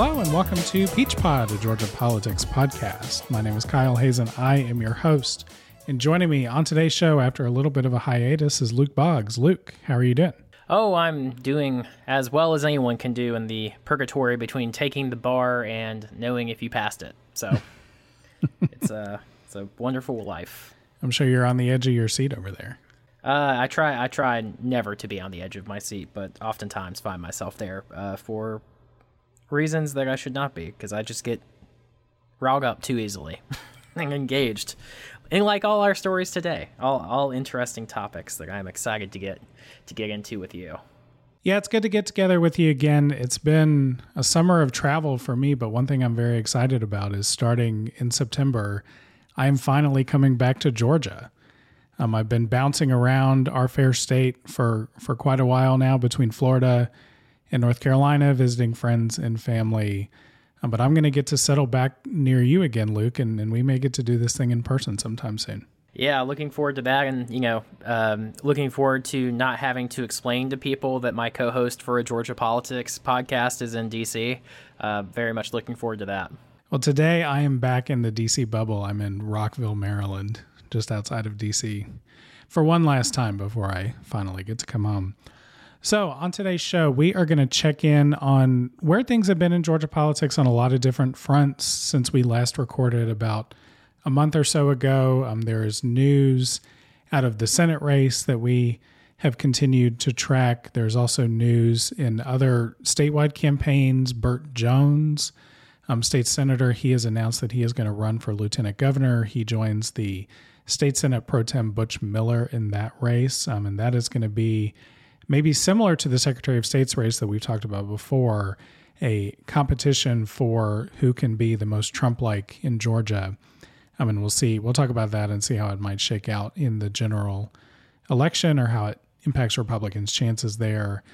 Hello and welcome to Peach Pod, a Georgia politics podcast. My name is Kyle Hazen. I am your host. And joining me on today's show after a little bit of a hiatus is Luke Boggs. Luke, how are you doing? Oh, I'm doing as well as anyone can do in the purgatory between taking the bar and knowing if you passed it. So it's a it's a wonderful life. I'm sure you're on the edge of your seat over there. Uh, I try I try never to be on the edge of my seat, but oftentimes find myself there uh, for reasons that I should not be because I just get riled up too easily and engaged. And like all our stories today, all all interesting topics that I'm excited to get to get into with you. Yeah, it's good to get together with you again. It's been a summer of travel for me, but one thing I'm very excited about is starting in September, I am finally coming back to Georgia. Um, I've been bouncing around our fair state for, for quite a while now between Florida and North Carolina, visiting friends and family. Um, but I'm going to get to settle back near you again, Luke, and, and we may get to do this thing in person sometime soon. Yeah, looking forward to that, and you know, um, looking forward to not having to explain to people that my co-host for a Georgia politics podcast is in DC. Uh, very much looking forward to that. Well, today I am back in the DC bubble. I'm in Rockville, Maryland, just outside of DC, for one last time before I finally get to come home. So, on today's show, we are going to check in on where things have been in Georgia politics on a lot of different fronts since we last recorded about a month or so ago. Um, there is news out of the Senate race that we have continued to track. There's also news in other statewide campaigns. Burt Jones, um, state senator, he has announced that he is going to run for lieutenant governor. He joins the state senate pro tem Butch Miller in that race, um, and that is going to be maybe similar to the Secretary of State's race that we've talked about before. A competition for who can be the most Trump like in Georgia. I mean, we'll see. We'll talk about that and see how it might shake out in the general election or how it impacts Republicans' chances there.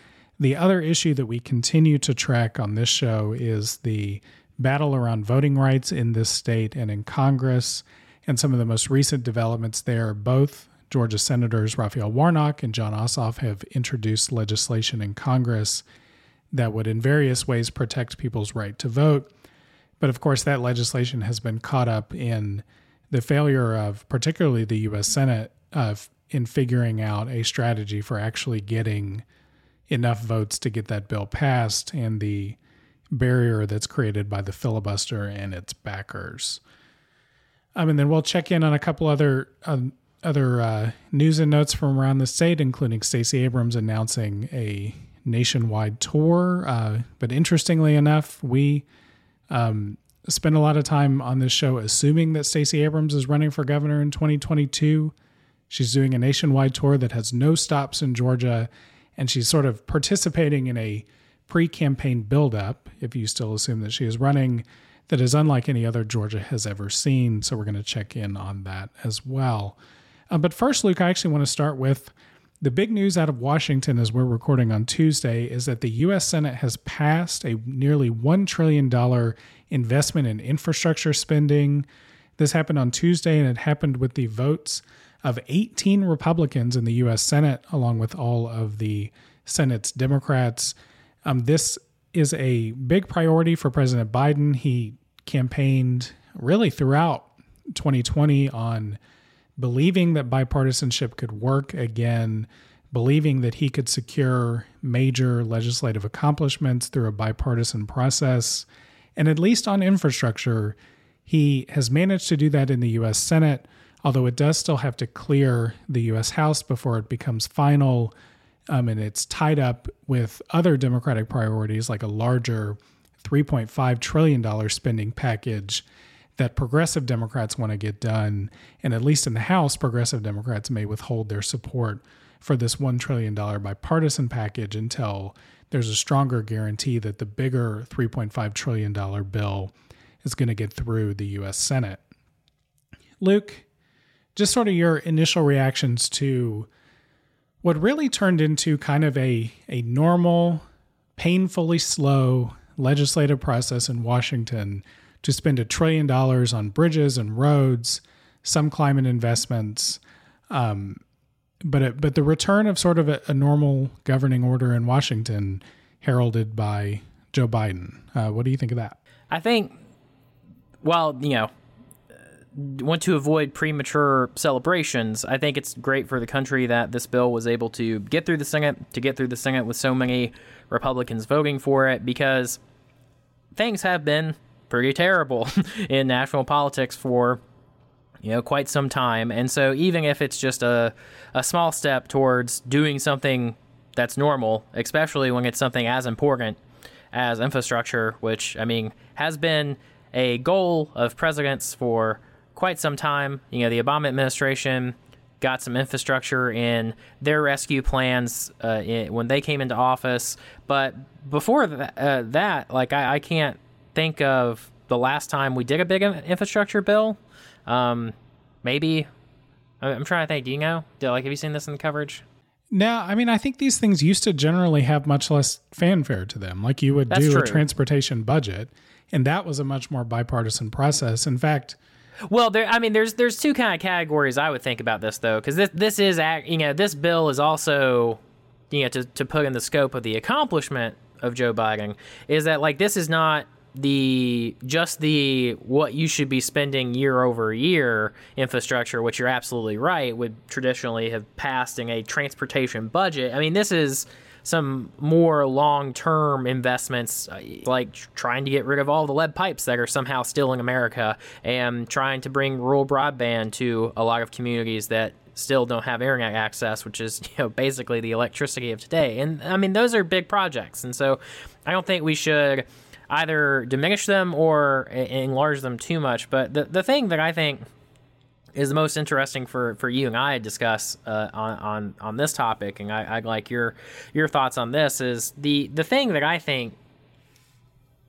The other issue that we continue to track on this show is the battle around voting rights in this state and in Congress, and some of the most recent developments there. Both Georgia Senators Raphael Warnock and Jon Ossoff have introduced legislation in Congress that would, in various ways, protect people's right to vote. But of course, that legislation has been caught up in the failure of particularly the U.S. Senate of in figuring out a strategy for actually getting enough votes to get that bill passed and the barrier that's created by the filibuster and its backers. Um, and then we'll check in on a couple other uh, other uh, news and notes from around the state, including Stacey Abrams announcing a nationwide tour. Uh, but interestingly enough, we um, spend a lot of time on this show assuming that Stacey Abrams is running for governor in 2022. She's doing a nationwide tour that has no stops in Georgia, and she's sort of participating in a pre campaign buildup, if you still assume that she is running, that is unlike any other Georgia has ever seen. So we're going to check in on that as well. Uh, but first, Luke, I actually want to start with the big news out of Washington as we're recording on Tuesday is that the U.S. Senate has passed a nearly $1 trillion investment in infrastructure spending. This happened on Tuesday, and it happened with the votes of 18 Republicans in the U.S. Senate, along with all of the Senate's Democrats. Um, this is a big priority for President Biden. He campaigned really throughout 2020 on believing that bipartisanship could work again, believing that he could secure major legislative accomplishments through a bipartisan process. And at least on infrastructure, he has managed to do that in the U.S. Senate, although it does still have to clear the U.S. House before it becomes final. Um, and it's tied up with other Democratic priorities like a larger $3.5 trillion spending package that progressive Democrats want to get done. And at least in the House, progressive Democrats may withhold their support for this $1 trillion bipartisan package until there's a stronger guarantee that the bigger $3.5 trillion bill is going to get through the U.S. Senate. Luke, just sort of your initial reactions to what really turned into kind of a, a normal, painfully slow legislative process in Washington to spend a trillion dollars on bridges and roads, some climate investments, um, but it, but the return of sort of a, a, normal governing order in Washington, heralded by Joe Biden. Uh, what do you think of that? I think, well, you know, want to avoid premature celebrations. I think it's great for the country that this bill was able to get through the Senate, to get through the Senate with so many Republicans voting for it, because things have been pretty terrible in national politics for you know quite some time. And so even if it's just a a small step towards doing something that's normal, especially when it's something as important as infrastructure, which I mean has been a goal of presidents for quite some time. You know, the Obama administration got some infrastructure in their rescue plans uh, in, when they came into office, but before that, uh, that like I, I, can't think of the last time we did a big infrastructure bill. Um, maybe I'm trying to think. Do you know? Like, have you seen this in the coverage? No, I mean, I think these things used to generally have much less fanfare to them. Like you would That's do true. a transportation budget, and that was a much more bipartisan process. In fact, well, there. I mean, there's there's two kind of categories I would think about this though, because this this is you know this bill is also you know to to put in the scope of the accomplishment of Joe Biden is that like this is not the just the what you should be spending year over year infrastructure, which you're absolutely right, would traditionally have passed in a transportation budget. I mean, this is some more long-term investments uh, like trying to get rid of all the lead pipes that are somehow still in America and trying to bring rural broadband to a lot of communities that still don't have internet access which is you know basically the electricity of today and I mean those are big projects and so I don't think we should either diminish them or enlarge them too much but the the thing that I think is the most interesting for, for you and I to discuss uh, on, on on this topic, and I, would like your your thoughts on this. Is the the thing that I think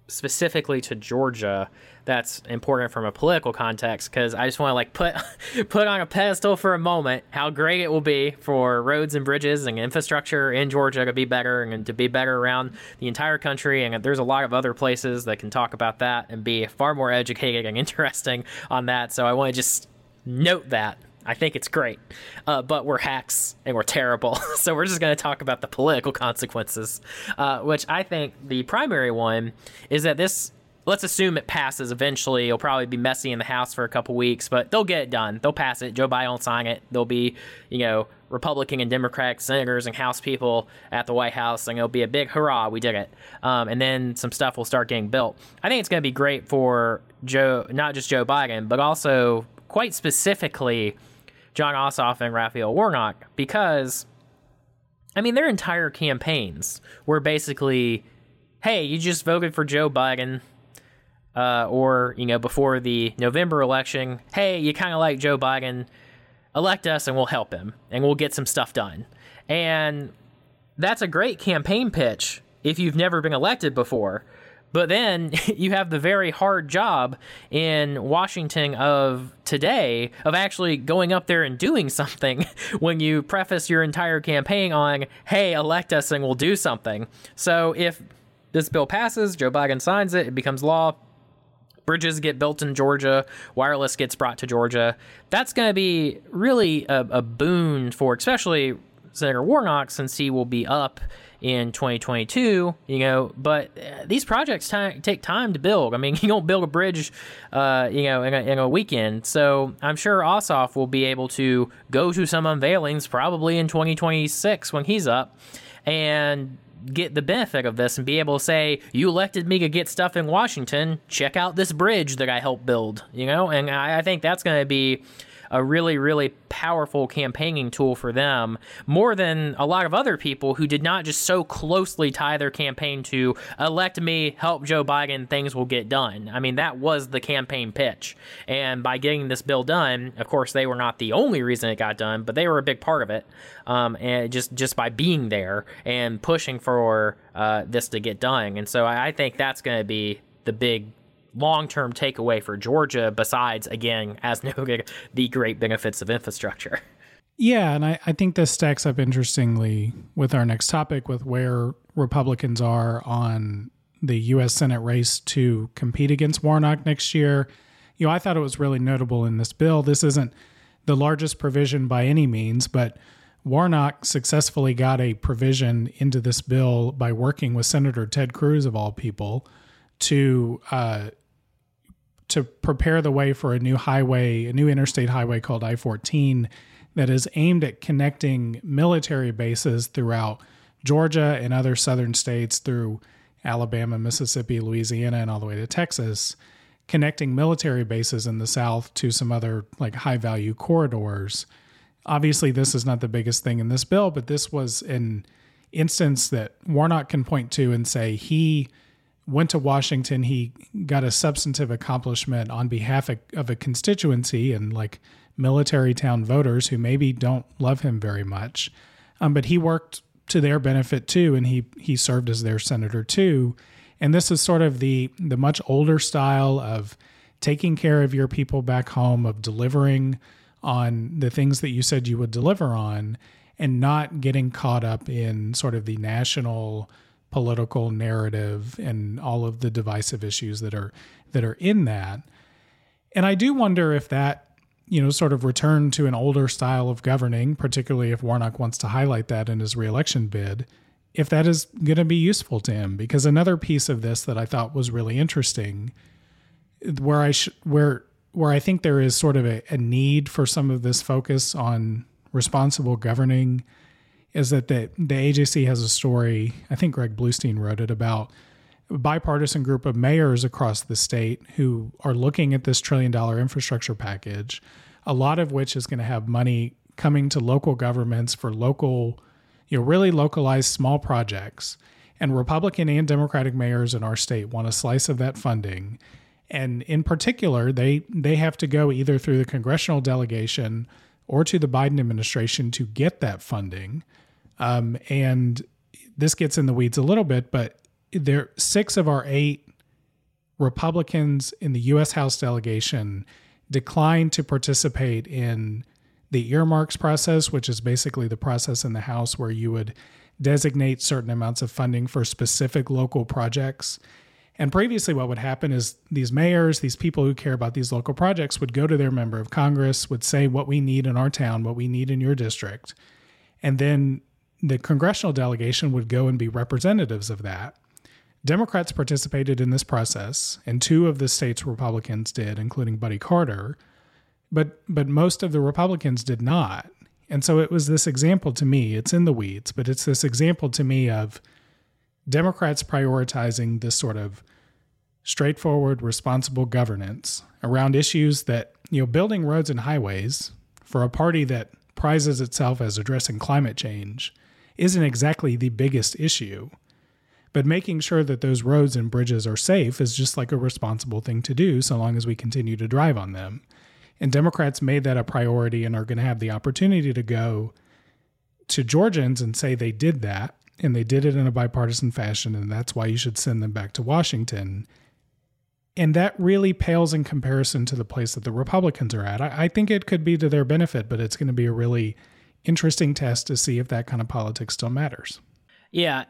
specifically to Georgia that's important from a political context because I just want to like put put on a pedestal for a moment how great it will be for roads and bridges and infrastructure in Georgia to be better and to be better around the entire country and there's a lot of other places that can talk about that and be far more educated and interesting on that so I want to just note that. I think it's great. Uh, but we're hacks and we're terrible. so we're just going to talk about the political consequences, uh, which I think the primary one is that this. Let's assume it passes eventually. It'll probably be messy in the House for a couple weeks, but they'll get it done. They'll pass it. Joe Biden will sign it. There'll be, you know, Republican and Democratic senators and House people at the White House, and it'll be a big hurrah, we did it. Um, and then some stuff will start getting built. I think it's going to be great for Joe, not just Joe Biden, but also quite specifically Jon Ossoff and Raphael Warnock, because, I mean, their entire campaigns were basically, hey, you just voted for Joe Biden. Uh, or, you know, before the November election, hey, you kind of like Joe Biden, elect us and we'll help him and we'll get some stuff done. And that's a great campaign pitch if you've never been elected before. But then you have the very hard job in Washington of today of actually going up there and doing something when you preface your entire campaign on, hey, elect us and we'll do something. So if this bill passes, Joe Biden signs it, it becomes law. Bridges get built in Georgia, wireless gets brought to Georgia. That's going to be really a, a boon for, especially Senator Warnock, since he will be up in 2022, you know, but uh, these projects t- take time to build. I mean, you don't build a bridge, uh, you know, in a, in a, weekend. So I'm sure Ossoff will be able to go to some unveilings probably in 2026 when he's up and get the benefit of this and be able to say, you elected me to get stuff in Washington. Check out this bridge that I helped build, you know, and I, I think that's going to be a really, really powerful campaigning tool for them, more than a lot of other people who did not just so closely tie their campaign to elect me, help Joe Biden, things will get done. I mean, that was the campaign pitch. And by getting this bill done, of course, they were not the only reason it got done, but they were a big part of it. Um, and just, just by being there and pushing for uh, this to get done. And so I, I think that's going to be the big long term takeaway for Georgia, besides, again, as noted, the great benefits of infrastructure. Yeah, and I, I think this stacks up interestingly with our next topic with where Republicans are on the U.S. Senate race to compete against Warnock next year. You know, I thought it was really notable in this bill. This isn't the largest provision by any means, but Warnock successfully got a provision into this bill by working with Senator Ted Cruz, of all people, to uh, to prepare the way for a new highway, a new interstate highway called I 14 that is aimed at connecting military bases throughout Georgia and other southern states through Alabama, Mississippi, Louisiana, and all the way to Texas, connecting military bases in the South to some other like high value corridors. Obviously, this is not the biggest thing in this bill, but this was an instance that Warnock can point to and say he went to Washington, he got a substantive accomplishment on behalf of, of a constituency and like military town voters who maybe don't love him very much. Um, but he worked to their benefit too, and he he served as their senator too. And this is sort of the the much older style of taking care of your people back home, of delivering on the things that you said you would deliver on, and not getting caught up in sort of the national political narrative and all of the divisive issues that are that are in that. And I do wonder if that you know, sort of return to an older style of governing, particularly if Warnock wants to highlight that in his reelection bid, if that is going to be useful to him. Because another piece of this that I thought was really interesting, where I sh- where where I think there is sort of a, a need for some of this focus on responsible governing, is that the the AJC has a story. I think Greg Bluestein wrote it about a bipartisan group of mayors across the state who are looking at this trillion dollar infrastructure package, a lot of which is going to have money coming to local governments for local, you know, really localized small projects. And Republican and Democratic mayors in our state want a slice of that funding. And in particular, they they have to go either through the congressional delegation or to the Biden administration to get that funding. Um, and this gets in the weeds a little bit, but there six of our eight Republicans in the U.S. House delegation declined to participate in the earmarks process, which is basically the process in the House where you would designate certain amounts of funding for specific local projects. And previously, what would happen is these mayors, these people who care about these local projects, would go to their member of Congress, would say what we need in our town, what we need in your district. And then the congressional delegation would go and be representatives of that. Democrats participated in this process, and two of the state's Republicans did, including Buddy Carter, but but most of the Republicans did not. And so it was this example to me, it's in the weeds, but it's this example to me of Democrats prioritizing this sort of straightforward, responsible governance around issues that, you know, building roads and highways for a party that prizes itself as addressing climate change isn't exactly the biggest issue. But making sure that those roads and bridges are safe is just like a responsible thing to do so long as we continue to drive on them. And Democrats made that a priority and are going to have the opportunity to go to Georgians and say they did that and they did it in a bipartisan fashion and that's why you should send them back to Washington. And that really pales in comparison to the place that the Republicans are at. I, I think it could be to their benefit, but it's going to be a really interesting test to see if that kind of politics still matters. Yeah,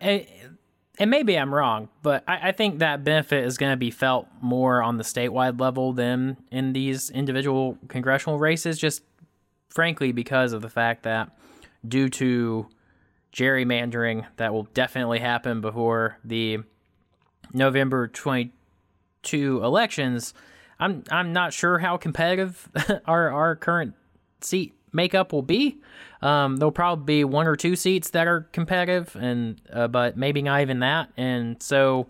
and maybe I'm wrong, but I, I think that benefit is going to be felt more on the statewide level than in these individual congressional races, just frankly because of the fact that due to gerrymandering that will definitely happen before the November 22 elections, I'm I'm not sure how competitive our our current seat makeup will be. Um, there'll probably be one or two seats that are competitive, and uh, but maybe not even that. And so,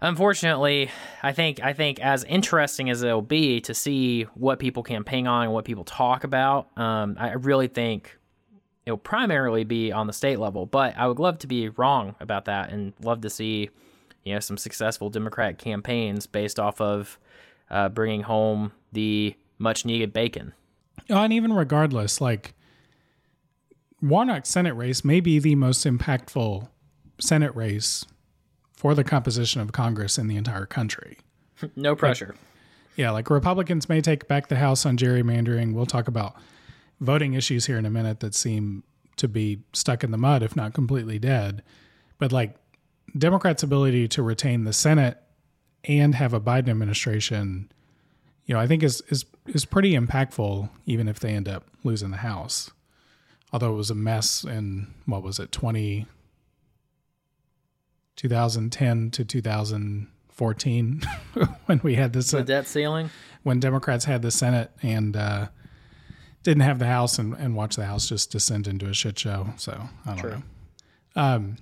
unfortunately, I think I think as interesting as it'll be to see what people campaign on and what people talk about, um, I really think it'll primarily be on the state level. But I would love to be wrong about that, and love to see you know some successful Democratic campaigns based off of uh, bringing home the much needed bacon. And even regardless, like Warnock's Senate race may be the most impactful Senate race for the composition of Congress in the entire country. no pressure. Like, yeah, like Republicans may take back the House on gerrymandering. We'll talk about voting issues here in a minute that seem to be stuck in the mud, if not completely dead. But like Democrats' ability to retain the Senate and have a Biden administration you know, I think is is is pretty impactful, even if they end up losing the House. although it was a mess in what was it 20 2010 to 2014 when we had this The debt ceiling. when Democrats had the Senate and uh, didn't have the House and, and watched the House just descend into a shit show. So I don't True. know. Um,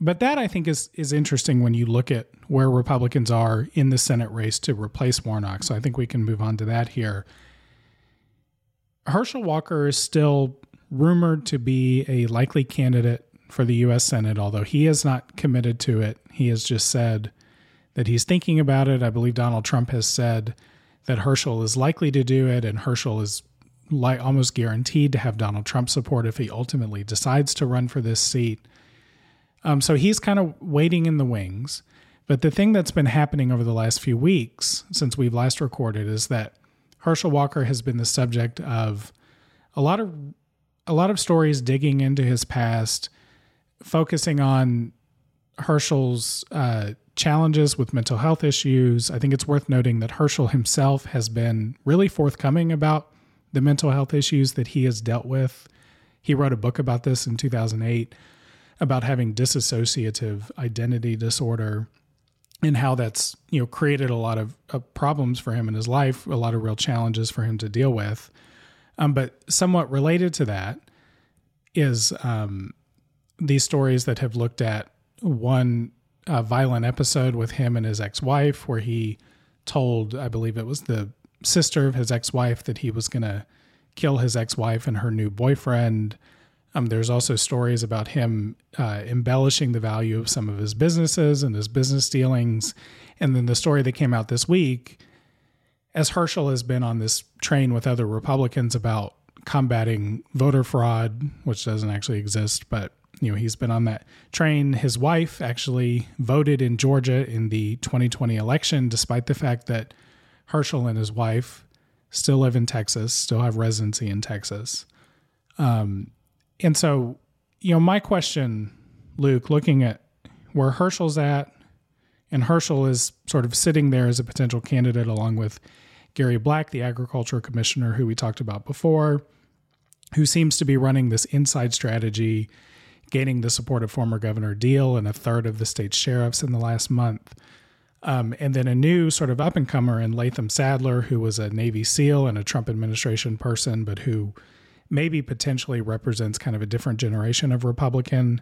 but that I think is is interesting when you look at where Republicans are in the Senate race to replace Warnock. So I think we can move on to that here. Herschel Walker is still rumored to be a likely candidate for the U.S. Senate, although he has not committed to it. He has just said that he's thinking about it. I believe Donald Trump has said that Herschel is likely to do it, and Herschel is almost guaranteed to have Donald Trump support if he ultimately decides to run for this seat. Um, so he's kind of waiting in the wings. But the thing that's been happening over the last few weeks since we've last recorded is that Herschel Walker has been the subject of a lot of a lot of stories digging into his past, focusing on Herschel's uh, challenges with mental health issues. I think it's worth noting that Herschel himself has been really forthcoming about the mental health issues that he has dealt with. He wrote a book about this in 2008 about having dissociative identity disorder and how that's you know created a lot of, of problems for him in his life, a lot of real challenges for him to deal with. Um, but somewhat related to that is um, these stories that have looked at one uh, violent episode with him and his ex-wife, where he told, I believe it was the sister of his ex-wife, that he was going to kill his ex-wife and her new boyfriend. Um, there's also stories about him uh, embellishing the value of some of his businesses and his business dealings. And then the story that came out this week, as Herschel has been on this train with other Republicans about combating voter fraud, which doesn't actually exist, but you know he's been on that train. His wife actually voted in Georgia in the 2020 election, despite the fact that Herschel and his wife still live in Texas, still have residency in Texas. Um, and so, you know, my question, Luke, looking at where Herschel's at, and Herschel is sort of sitting there as a potential candidate along with Gary Black, the agriculture commissioner who we talked about before, who seems to be running this inside strategy, gaining the support of former Governor Deal and a third of the state sheriffs in the last month. Um, and then a new sort of up and comer in Latham Saddler, who was a Navy SEAL and a Trump administration person, but who maybe potentially represents kind of a different generation of Republican.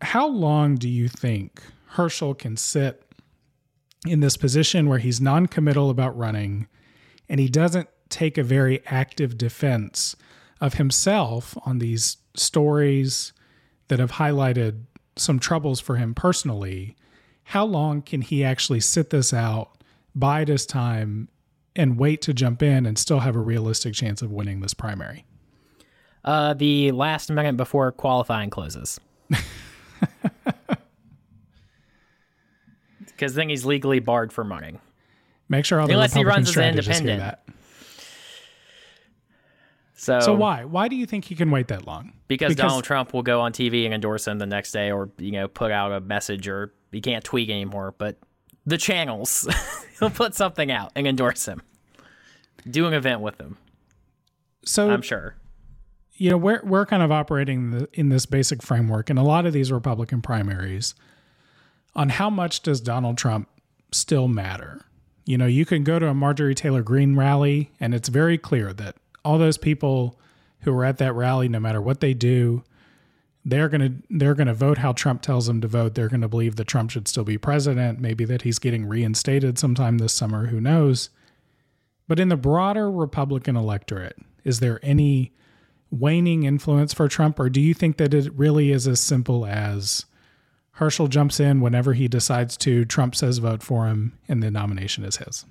How long do you think Herschel can sit in this position where he's non committal about running and he doesn't take a very active defense of himself on these stories that have highlighted some troubles for him personally? How long can he actually sit this out, bide his time, and wait to jump in and still have a realistic chance of winning this primary? Uh, the last minute before qualifying closes. Because then he's legally barred from running. Make sure all the Unless he runs as an independent. So, So why? Why do you think he can wait that long? Because, Donald Trump will go on TV and endorse him the next day, or you know, put out a message, or he can't tweet anymore. But the channels, he'll put something out and endorse him, do an event with him. So I'm sure. you know we're we're kind of operating the, in this basic framework in a lot of these Republican primaries on how much does Donald Trump still matter. You know, you can go to a Marjorie Taylor Greene rally, and it's very clear that all those people who are at that rally, no matter what they do, they're gonna they're gonna vote how Trump tells them to vote. They're gonna believe that Trump should still be president, maybe that he's getting reinstated sometime this summer. Who knows? But in the broader Republican electorate, is there any waning influence for Trump, or do you think that it really is as simple as Herschel jumps in whenever he decides to, Trump says vote for him, and the nomination is his?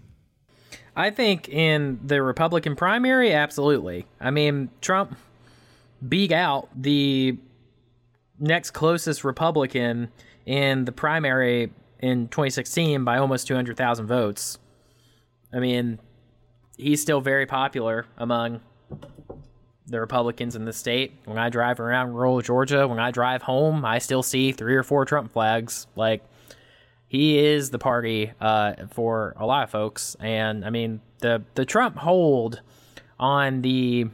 I think in the Republican primary, absolutely. I mean, Trump beat out the next closest Republican in the primary in 2016 by almost 200,000 votes. I mean, he's still very popular among the Republicans in the state. When I drive around rural Georgia, when I drive home, I still see three or four Trump flags. Like, he is the party uh, for a lot of folks. And I mean, the the Trump hold on the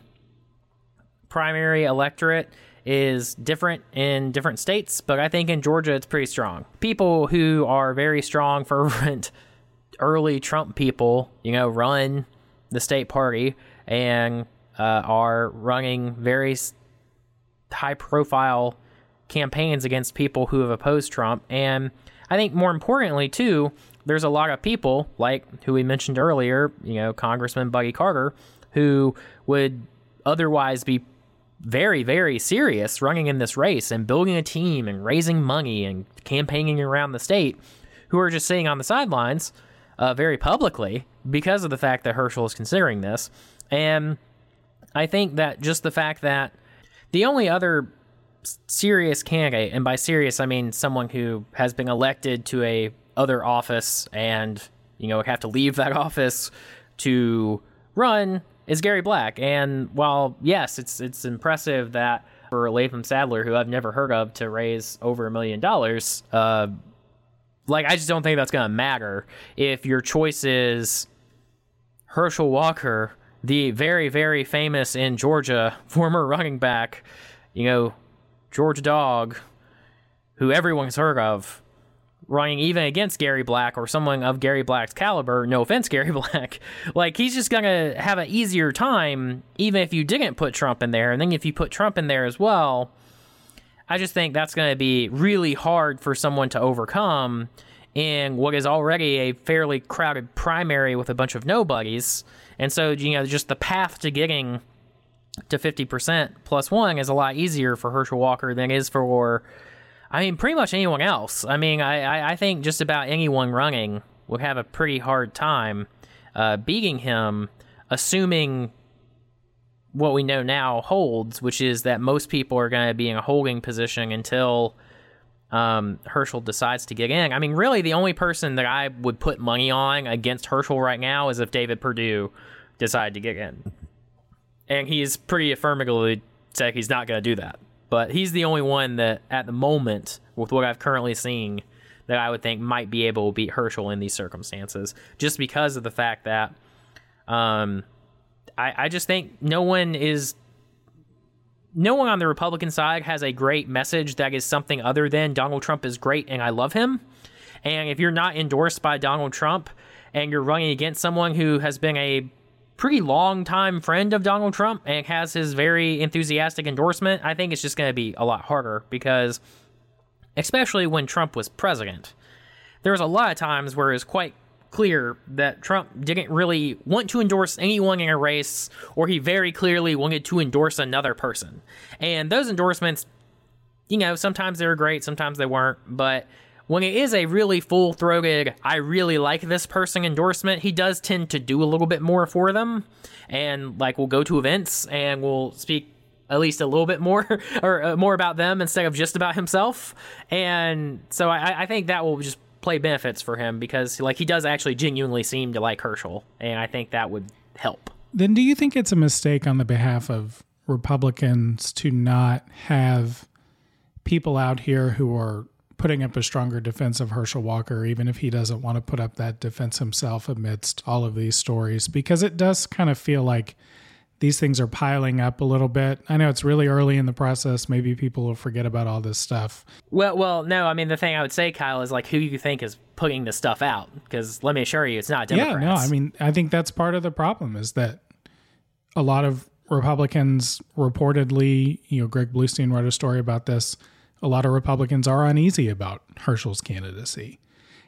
primary electorate is different in different states, but I think in Georgia it's pretty strong. People who are very strong, fervent, early Trump people, you know, run the state party and uh, are running very high profile campaigns against people who have opposed Trump. And I think more importantly, too, there's a lot of people like who we mentioned earlier, you know, Congressman Buddy Carter, who would otherwise be very, very serious running in this race and building a team and raising money and campaigning around the state, who are just sitting on the sidelines uh, very publicly because of the fact that Herschel is considering this. And I think that just the fact that the only other serious candidate, and by serious I mean someone who has been elected to a other office and you know have to leave that office to run is Gary Black. And while yes, it's it's impressive that for Latham Saddler, who I've never heard of, to raise over a million dollars, uh, like I just don't think that's gonna matter if your choice is Herschel Walker, the very very famous in Georgia former running back, you know, Georgia Dog, who everyone's heard of, running even against Gary Black or someone of Gary Black's caliber, no offense, Gary Black, like he's just to have an easier time even if you didn't put Trump in there. And then if you put Trump in there as well, I just think that's to be really hard for someone to overcome in what is already a fairly crowded primary with a bunch of nobodies. And so, you know, just the path to getting to 50% plus one is a lot easier for Herschel Walker than it is for I mean, pretty much anyone else. I mean, I, I, I think just about anyone running would have a pretty hard time uh, beating him, assuming what we know now holds, which is that most people are going to be in a holding position until um, Herschel decides to get in. I mean, really, the only person that I would put money on against Herschel right now is if David Perdue decided to get in. And he's pretty affirmatively said he's not going to do that. But he's the only one that, at the moment, with what I've currently seen, that I would think might be able to beat Herschel in these circumstances, just because of the fact that um, I, I just think no one is no one on the Republican side has a great message that is something other than Donald Trump is great and I love him. And if you're not endorsed by Donald Trump and you're running against someone who has been a pretty long time friend of Donald Trump and has his very enthusiastic endorsement, I think it's just going to be a lot harder because, especially when Trump was president, there was a lot of times where it's quite clear that Trump didn't really want to endorse anyone in a race, or he very clearly wanted to endorse another person. And those endorsements, you know, sometimes they were great, sometimes they weren't, but when it is a really full throated, I really like this person endorsement, he does tend to do a little bit more for them. And like, we'll go to events and we'll speak at least a little bit more or uh, more about them instead of just about himself. And so I, I think that will just play benefits for him because like he does actually genuinely seem to like Herschel. And I think that would help. Then do you think it's a mistake on the behalf of Republicans to not have people out here who are putting up a stronger defense of Herschel Walker, even if he doesn't want to put up that defense himself amidst all of these stories, because it does kind of feel like these things are piling up a little bit. I know it's really early in the process. Maybe people will forget about all this stuff. Well, well, no. I mean, the thing I would say, Kyle, is like who you think is putting this stuff out? Because let me assure you, it's not Democrats. Yeah, no. I mean, I think that's part of the problem is that a lot of Republicans reportedly, you know, Greg Bluestein wrote a story about this a lot of Republicans are uneasy about Herschel's candidacy.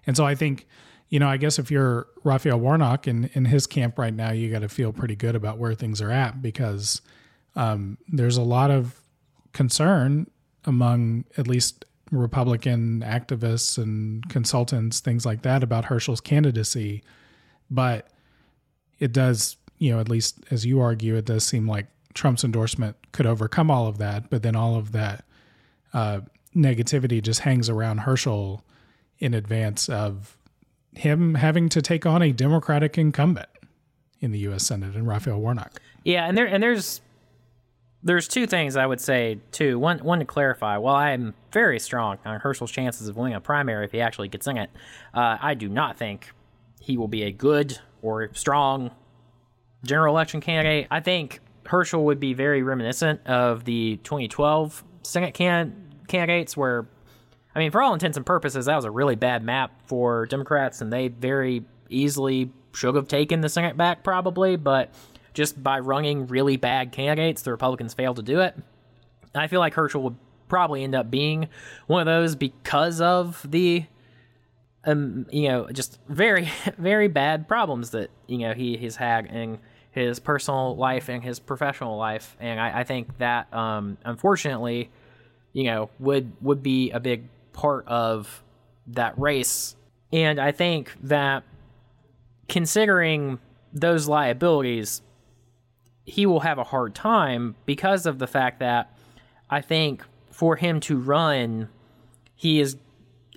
And so I think, you know, I guess if you're Raphael Warnock in, in his camp right now, you got to feel pretty good about where things are at because um, there's a lot of concern among at least Republican activists and consultants, things like that, about Herschel's candidacy. But it does, you know, at least as you argue, it does seem like Trump's endorsement could overcome all of that. But then all of that uh, negativity just hangs around Herschel in advance of him having to take on a Democratic incumbent in the U.S. Senate and Raphael Warnock. Yeah, and there and there's there's two things I would say too. One one to clarify. While I am very strong on Herschel's chances of winning a primary if he actually gets in it, uh, I do not think he will be a good or strong general election candidate. I think Herschel would be very reminiscent of the 2012 Senate can- candidates, where, I mean, for all intents and purposes, that was a really bad map for Democrats, and they very easily should have taken the Senate back, probably, but just by running really bad candidates, the Republicans failed to do it. I feel like Herschel would probably end up being one of those because of the um, you know, just very, very bad problems that you know he has had in his personal life and his professional life, and I, I think that um, unfortunately, you know, would would be a big part of that race, and I think that considering those liabilities, he will have a hard time because of the fact that I think for him to run, he is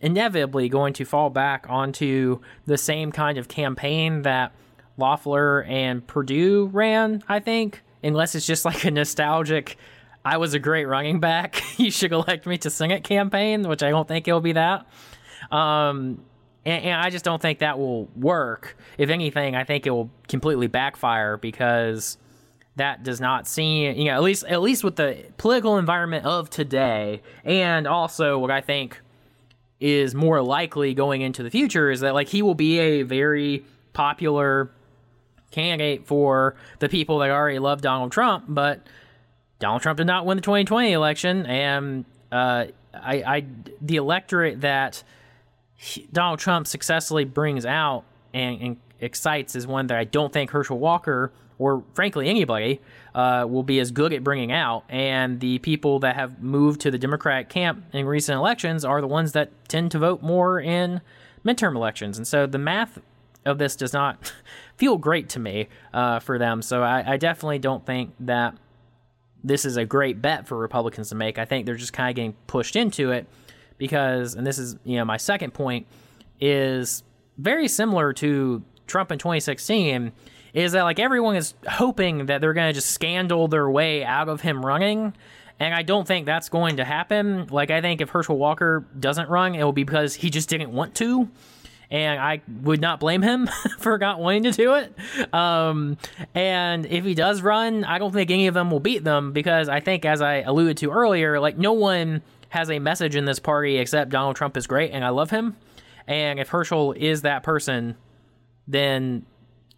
inevitably going to fall back onto the same kind of campaign that Loeffler and Perdue ran, I think, unless it's just like a nostalgic, I was a great running back, you should elect me to Senate campaign, which I don't think it'll be that. Um, and, and I just don't think that will work. If anything, I think it will completely backfire because that does not seem, you know, at least at least with the political environment of today, and also what I think is more likely going into the future is that like he will be a very popular candidate for the people that already love Donald Trump, but Donald Trump did not win the 2020 election, and uh, I, I, the electorate that he, Donald Trump successfully brings out and, and, excites is one that I don't think Herschel Walker or frankly anybody uh, will be as good at bringing out. And the people that have moved to the Democratic camp in recent elections are the ones that tend to vote more in midterm elections. And so the math of this does not feel great to me uh, for them. So I, I definitely don't think that this is a great bet for Republicans to make. I think they're just kind of getting pushed into it because, and this is you know my second point, is very similar to Trump in 2016 is that like everyone is hoping that they're going to just scandal their way out of him running. And I don't think that's going to happen. Like, I think if Herschel Walker doesn't run, it will be because he just didn't want to. And I would not blame him for not wanting to do it. Um, and if he does run, I don't think any of them will beat them because I think, as I alluded to earlier, like, no one has a message in this party except Donald Trump is great and I love him. And if Herschel is that person, then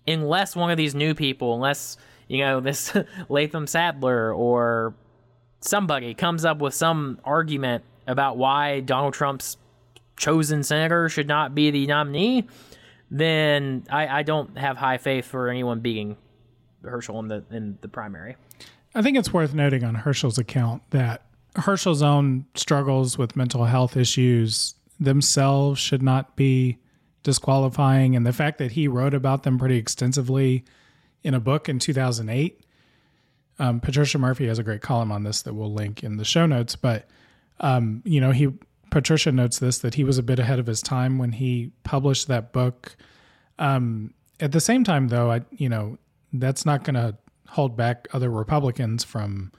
unless one of these new people, unless you know this Latham Saddler or somebody comes up with some argument about why Donald Trump's chosen senator should not be the nominee, then I, I don't have high faith for anyone beating Herschel in the in the primary. I think it's worth noting on Herschel's account that Herschel's own struggles with mental health issues themselves should not be disqualifying and the fact that he wrote about them pretty extensively in a book in 2008 um, patricia murphy has a great column on this that we'll link in the show notes but um, you know he patricia notes this that he was a bit ahead of his time when he published that book um, at the same time though i you know that's not going to hold back other republicans from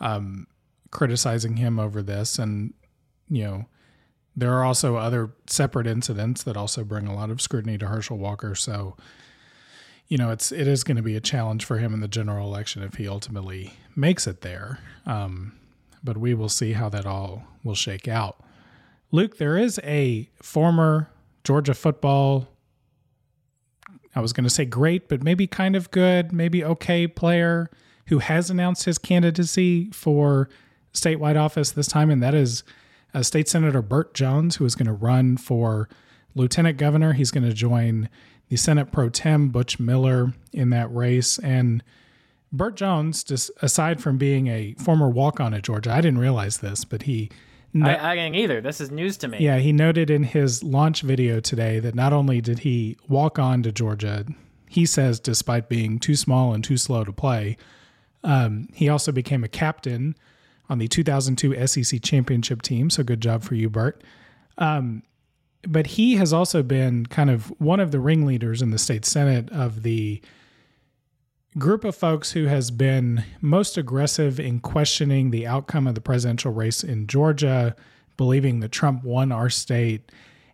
um, criticizing him over this and you know there are also other separate incidents that also bring a lot of scrutiny to Herschel Walker. So, you know, it's it is going to be a challenge for him in the general election if he ultimately makes it there. Um, but we will see how that all will shake out. Luke, there is a former Georgia football. I was going to say great, but maybe kind of good, maybe okay player who has announced his candidacy for statewide office this time, and that is uh, State Senator Burt Jones, who is going to run for lieutenant governor. He's going to join the Senate pro tem Butch Miller in that race. And Burt Jones, just aside from being a former walk on at Georgia, I didn't realize this, but he. No- I, I didn't either. This is news to me. Yeah, he noted in his launch video today that not only did he walk on to Georgia, he says, despite being too small and too slow to play, um, he also became a captain on the 2002 SEC championship team. So good job for you, Burt. Um, but he has also been kind of one of the ringleaders in the state senate of the group of folks who has been most aggressive in questioning the outcome of the presidential race in Georgia, believing that Trump won our state,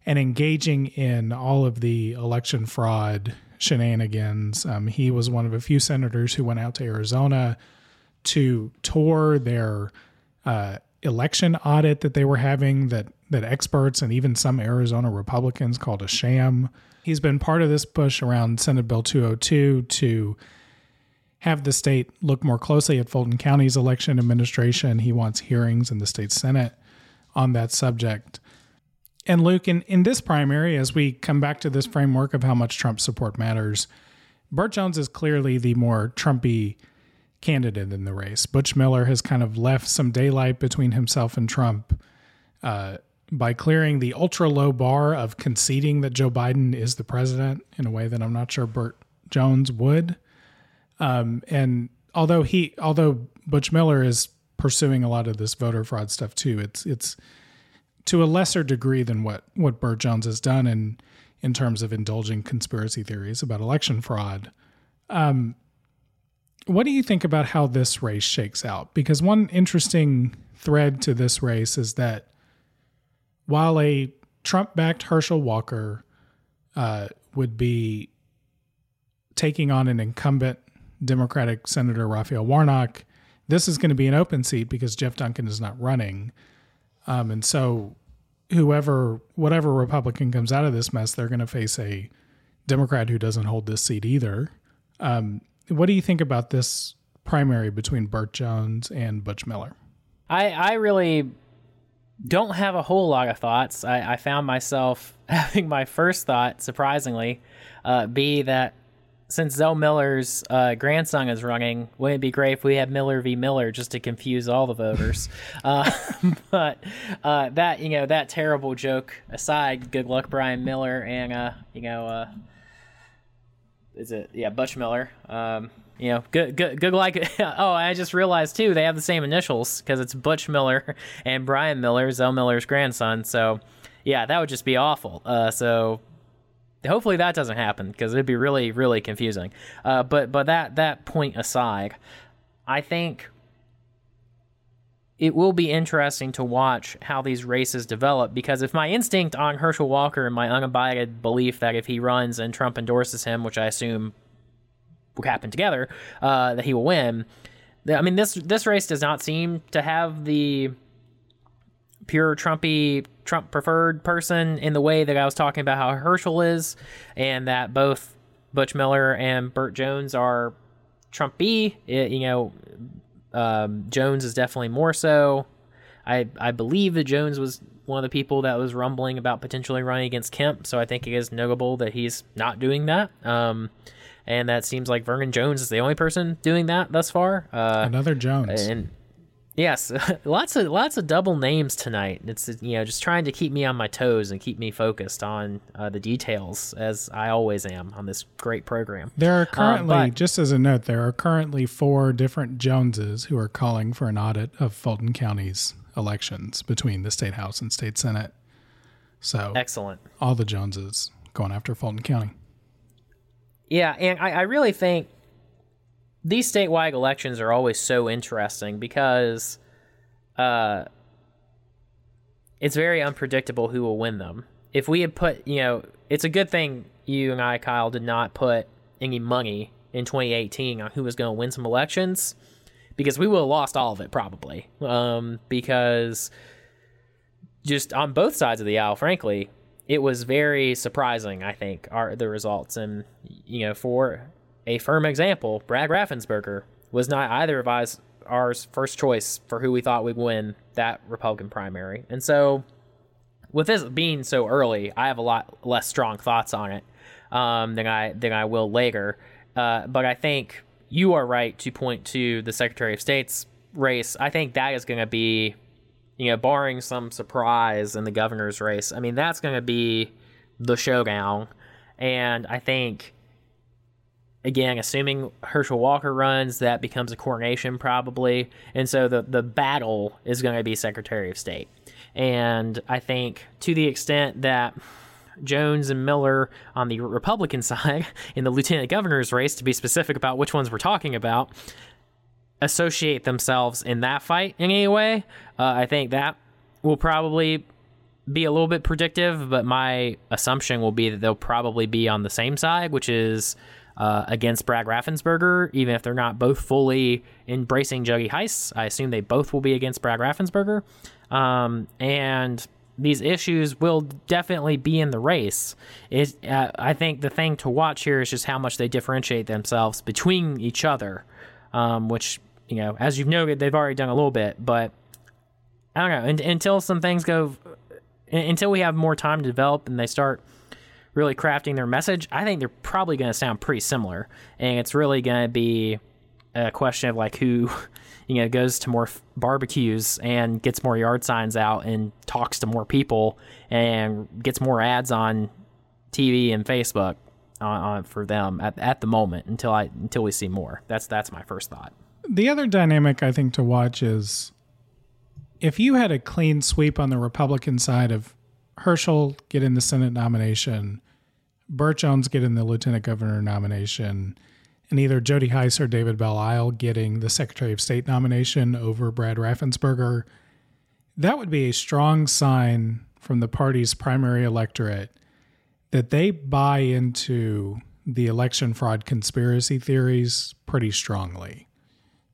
and engaging in all of the election fraud shenanigans. Um, he was one of a few senators who went out to Arizona to tour their uh, election audit that they were having that that experts and even some Arizona Republicans called a sham. He's been part of this push around Senate Bill 202 to have the state look more closely at Fulton County's election administration. He wants hearings in the state Senate on that subject. And Luke, in, in this primary, as we come back to this framework of how much Trump support matters, Burt Jones is clearly the more Trumpy candidate in the race. Butch Miller has kind of left some daylight between himself and Trump uh, by clearing the ultra low bar of conceding that Joe Biden is the president in a way that I'm not sure Burt Jones would. Um, and although he, although Butch Miller is pursuing a lot of this voter fraud stuff too, it's it's to a lesser degree than what what Burt Jones has done in in terms of indulging conspiracy theories about election fraud. Um, what do you think about how this race shakes out? Because one interesting thread to this race is that while a Trump backed Herschel Walker uh, would be taking on an incumbent Democratic Senator Raphael Warnock, this is going to be an open seat because Geoff Duncan is not running. Um, and so, whoever, whatever Republican comes out of this mess, they're going to face a Democrat who doesn't hold this seat either. Um, what do you think about this primary between Burt Jones and Butch Miller? I, I really don't have a whole lot of thoughts. I, I found myself having my first thought, surprisingly, uh, be that since Zell Miller's uh, grandson is running, wouldn't it be great if we had Miller v. Miller just to confuse all the voters? uh, but uh, that you know that terrible joke aside, good luck Brian Miller and uh, you know uh, is it yeah Butch Miller. Um, you know, good, good, good. Like, oh, I just realized too, they have the same initials because it's Butch Miller and Brian Miller, Zell Miller's grandson. So, yeah, that would just be awful. Uh, so, hopefully that doesn't happen because it'd be really, really confusing. Uh, but, but that that point aside, I think it will be interesting to watch how these races develop because if my instinct on Herschel Walker and my unabided belief that if he runs and Trump endorses him, which I assume will happen together, uh, that he will win. I mean, this this race does not seem to have the pure Trumpy Trump preferred person in the way that I was talking about how Herschel is, and that both Butch Miller and Burt Jones are Trumpy. It, you know, um, Jones is definitely more so. I I believe that Jones was one of the people that was rumbling about potentially running against Kemp, so I think it is notable that he's not doing that. Um, and that seems like Vernon Jones is the only person doing that thus far. Uh, Another Jones. And yes, lots of lots of double names tonight. It's you know just trying to keep me on my toes and keep me focused on uh, the details as I always am on this great program. There are currently, uh, but, just as a note, there are currently four different Joneses who are calling for an audit of Fulton County's elections between the state house and state senate. So excellent. All the Joneses going after Fulton County. Yeah, and I, I really think these statewide elections are always so interesting because uh, it's very unpredictable who will win them. If we had put, you know, it's a good thing you and I, Kyle, did not put any money in 2018 on who was going to win some elections because we would have lost all of it probably. Um, because just on both sides of the aisle, frankly, it was very surprising, I think, are the results. And, you know, for a firm example, Brad Raffensperger was not either of us our first choice for who we thought would win that Republican primary. And so, with this being so early, I have a lot less strong thoughts on it um, than I than I will later. Uh, but I think you are right to point to the Secretary of State's race. I think that is going to be you know, barring some surprise in the governor's race, I mean, that's going to be the showdown. And I think, again, assuming Herschel Walker runs, that becomes a coronation probably. And so the, the battle is going to be Secretary of State. And I think to the extent that Jones and Miller on the Republican side in the lieutenant governor's race, to be specific about which ones we're talking about, associate themselves in that fight in any way, uh, I think that will probably be a little bit predictive, but my assumption will be that they'll probably be on the same side, which is uh, against Brad Raffensperger, even if they're not both fully embracing Jody Hice. I assume they both will be against Brad Raffensperger. Um, and these issues will definitely be in the race. It, uh, I think the thing to watch here is just how much they differentiate themselves between each other, um, which, you know, as you've noted, they've already done a little bit, but I don't know, and, until some things go, until we have more time to develop and they start really crafting their message, I think they're probably going to sound pretty similar. And it's really going to be a question of like who, you know, goes to more f- barbecues and gets more yard signs out and talks to more people and gets more ads on TV and Facebook on, on for them at, at the moment until I until we see more. That's that's my first thought. The other dynamic I think to watch is if you had a clean sweep on the Republican side of Herschel getting the Senate nomination, Burt Jones getting the lieutenant governor nomination, and either Jody Hice or David Belle Isle getting the Secretary of State nomination over Brad Raffensperger, that would be a strong sign from the party's primary electorate that they buy into the election fraud conspiracy theories pretty strongly.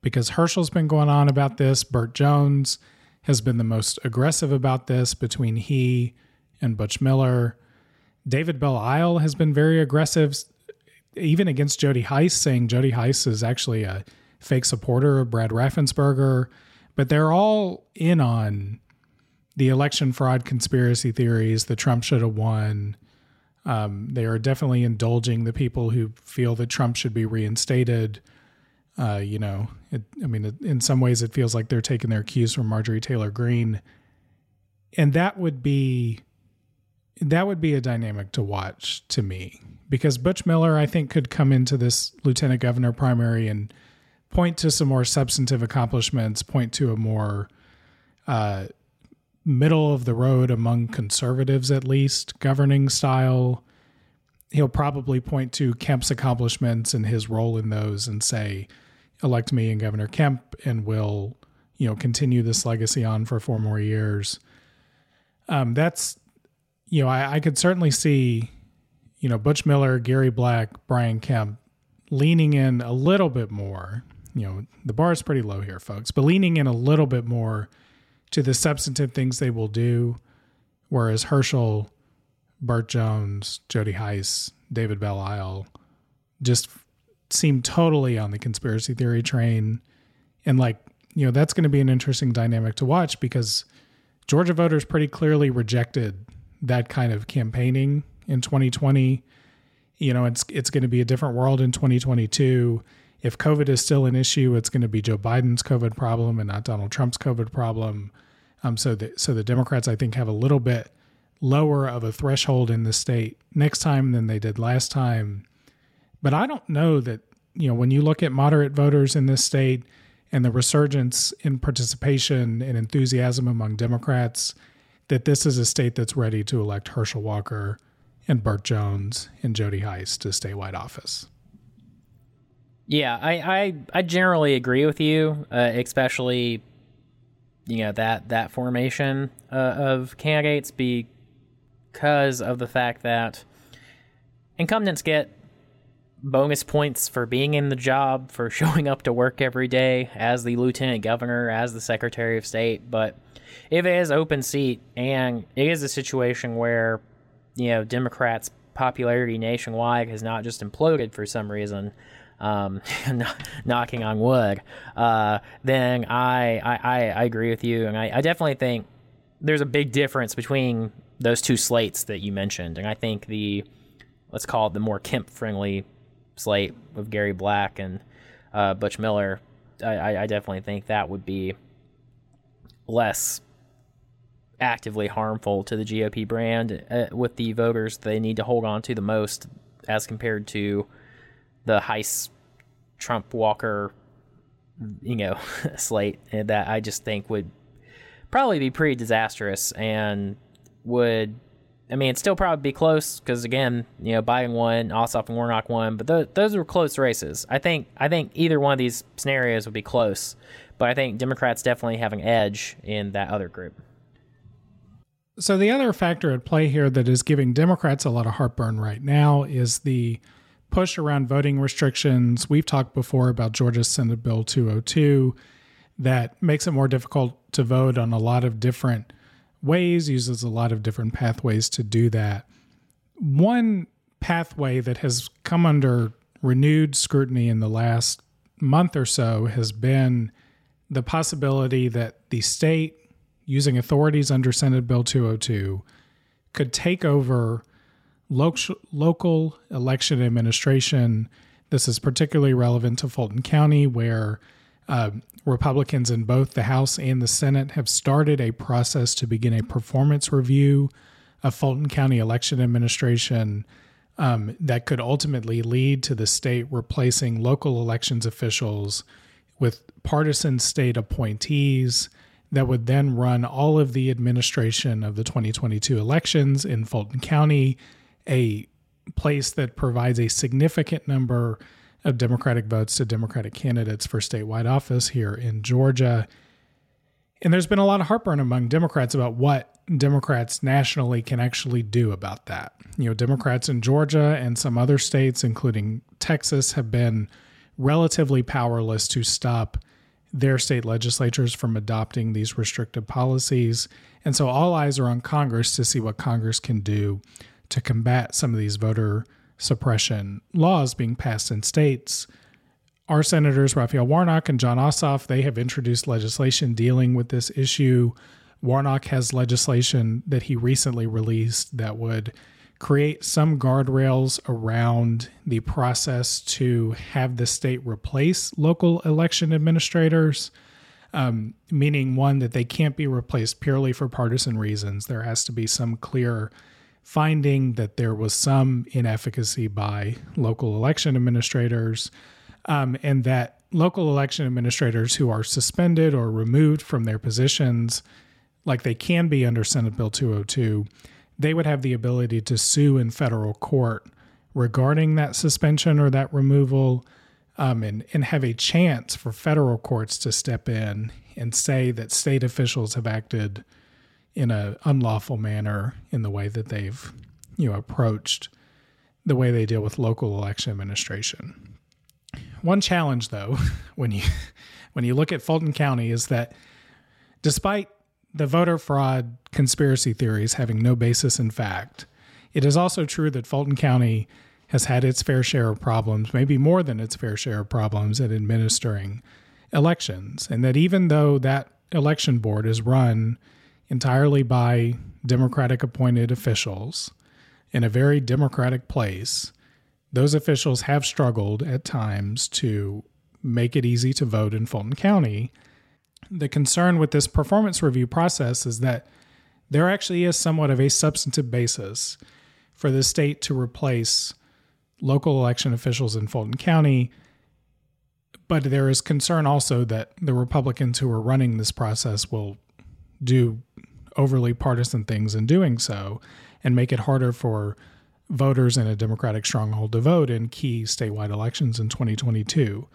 Because Herschel's been going on about this, Burt Jones has been the most aggressive about this between he and Butch Miller. David Belle Isle has been very aggressive, even against Jody Hice, saying Jody Hice is actually a fake supporter of Brad Raffensperger. But they're all in on the election fraud conspiracy theories, the Trump should have won. Um, they are definitely indulging the people who feel that Trump should be reinstated. Uh, you know, it, I mean, it, in some ways, it feels like they're taking their cues from Marjorie Taylor Greene, and that would be that would be a dynamic to watch to me because Butch Miller, I think, could come into this lieutenant governor primary and point to some more substantive accomplishments, point to a more uh, middle of the road among conservatives, at least, governing style. He'll probably point to Kemp's accomplishments and his role in those and say, elect me and Governor Kemp, and we'll, you know, continue this legacy on for four more years. Um, that's you know, I, I could certainly see, you know, Butch Miller, Gary Black, Brian Kemp leaning in a little bit more. You know, the bar is pretty low here, folks, but leaning in a little bit more to the substantive things they will do. Whereas Herschel, Burt Jones, Jody Hice, David Isle just seem totally on the conspiracy theory train. And like, you know, that's going to be an interesting dynamic to watch because Georgia voters pretty clearly rejected that kind of campaigning in 2020. You know, it's it's going to be a different world in 2022. If COVID is still an issue, it's going to be Joe Biden's COVID problem and not Donald Trump's COVID problem. Um, so the so the Democrats, I think, have a little bit lower of a threshold in the state next time than they did last time. But I don't know that you know when you look at moderate voters in this state and the resurgence in participation and enthusiasm among Democrats that this is a state that's ready to elect Herschel Walker and Burt Jones and Jody Hice to statewide office. Yeah, I, I, I generally agree with you, uh, especially you know that that formation uh, of candidates because of the fact that incumbents get bonus points for being in the job, for showing up to work every day as the lieutenant governor, as the secretary of state, but if it is open seat and it is a situation where you know Democrats' popularity nationwide has not just imploded for some reason, um, knocking on wood, uh, then I, I, I agree with you, and I, I definitely think there's a big difference between those two slates that you mentioned, and I think the let's call it the more Kemp friendly slate of Gary Black and uh, Butch Miller. I, I definitely think that would be less actively harmful to the GOP brand uh, with the voters they need to hold on to the most as compared to the Hice Trump Walker you know slate that I just think would probably be pretty disastrous and would I mean still probably be close because again you know Biden won Ossoff and Warnock won but th- those were close races. I think I think either one of these scenarios would be close but I think Democrats definitely have an edge in that other group So, the other factor at play here that is giving Democrats a lot of heartburn right now is the push around voting restrictions. We've talked before about Georgia's Senate Bill 202 that makes it more difficult to vote on a lot of different ways, uses a lot of different pathways to do that. One pathway that has come under renewed scrutiny in the last month or so has been the possibility that the state, using authorities under Senate Bill 202, could take over local, local election administration. This is particularly relevant to Fulton County, where uh, Republicans in both the House and the Senate have started a process to begin a performance review of Fulton County election administration um, that could ultimately lead to the state replacing local elections officials with partisan state appointees that would then run all of the administration of the 2022 elections in Fulton County, a place that provides a significant number of Democratic votes to Democratic candidates for statewide office here in Georgia. And there's been a lot of heartburn among Democrats about what Democrats nationally can actually do about that. You know, Democrats in Georgia and some other states, including Texas, have been relatively powerless to stop their state legislatures from adopting these restrictive policies. And so all eyes are on Congress to see what Congress can do to combat some of these voter suppression laws being passed in states. Our senators, Raphael Warnock and Jon Ossoff, they have introduced legislation dealing with this issue. Warnock has legislation that he recently released that would create some guardrails around the process to have the state replace local election administrators, um, meaning one, that they can't be replaced purely for partisan reasons. There has to be some clear finding that there was some inefficacy by local election administrators, um, and that local election administrators who are suspended or removed from their positions like they can be under Senate Bill 202, they would have the ability to sue in federal court regarding that suspension or that removal um, and, and have a chance for federal courts to step in and say that state officials have acted in an unlawful manner in the way that they've you know approached the way they deal with local election administration. One challenge though when you when you look at Fulton County is that despite the voter fraud conspiracy theories having no basis in fact. It is also true that Fulton County has had its fair share of problems, maybe more than its fair share of problems at administering elections. And that even though that election board is run entirely by Democratic appointed officials in a very democratic place, those officials have struggled at times to make it easy to vote in Fulton County the concern with this performance review process is that there actually is somewhat of a substantive basis for the state to replace local election officials in Fulton County. But there is concern also that the Republicans who are running this process will do overly partisan things in doing so and make it harder for voters in a Democratic stronghold to vote in key statewide elections in 2022.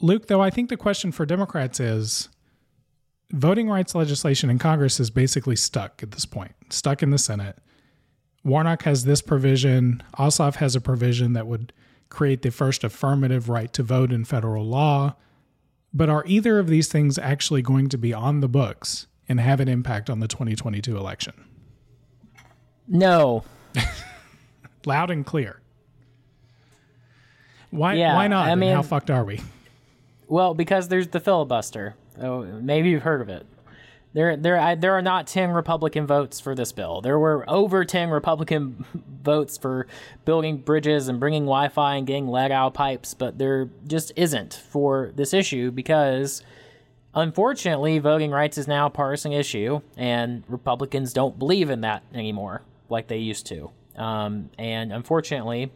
Luke, though, I think the question for Democrats is voting rights legislation in Congress is basically stuck at this point, stuck in the Senate. Warnock has this provision. Ossoff has a provision that would create the first affirmative right to vote in federal law. But are either of these things actually going to be on the books and have an impact on the 2022 election? No. Loud and clear. Why? Yeah, why not? I mean, how fucked are we? Well, because there's the filibuster. Oh, maybe you've heard of it. There, there, there are not ten Republican votes for this bill. There were over ten Republican votes for building bridges and bringing Wi-Fi and getting lead out pipes, but there just isn't for this issue because, unfortunately, voting rights is now a partisan issue, and Republicans don't believe in that anymore like they used to. Um, and unfortunately,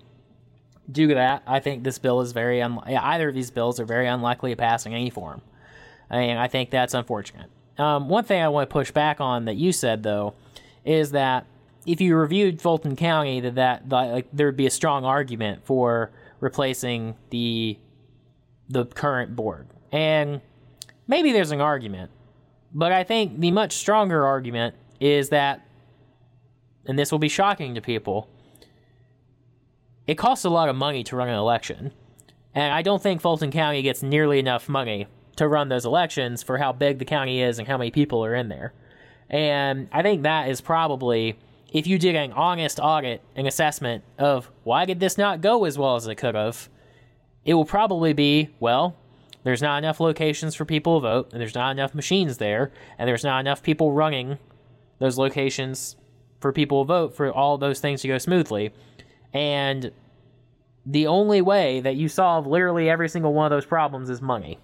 due to that, I think this bill is very un- either of these bills are very unlikely to pass in any form. And I think that's unfortunate. Um, one thing I want to push back on that you said though is that if you reviewed Fulton County, that that, that like there would be a strong argument for replacing the the current board, and maybe there's an argument, but I think the much stronger argument is that and this will be shocking to people, it costs a lot of money to run an election. And I don't think Fulton County gets nearly enough money to run those elections for how big the county is and how many people are in there. And I think that is probably, if you did an honest audit and assessment of why did this not go as well as it could have, it will probably be, well, there's not enough locations for people to vote, and there's not enough machines there, and there's not enough people running those locations for people to vote for all those things to go smoothly. And the only way that you solve literally every single one of those problems is money.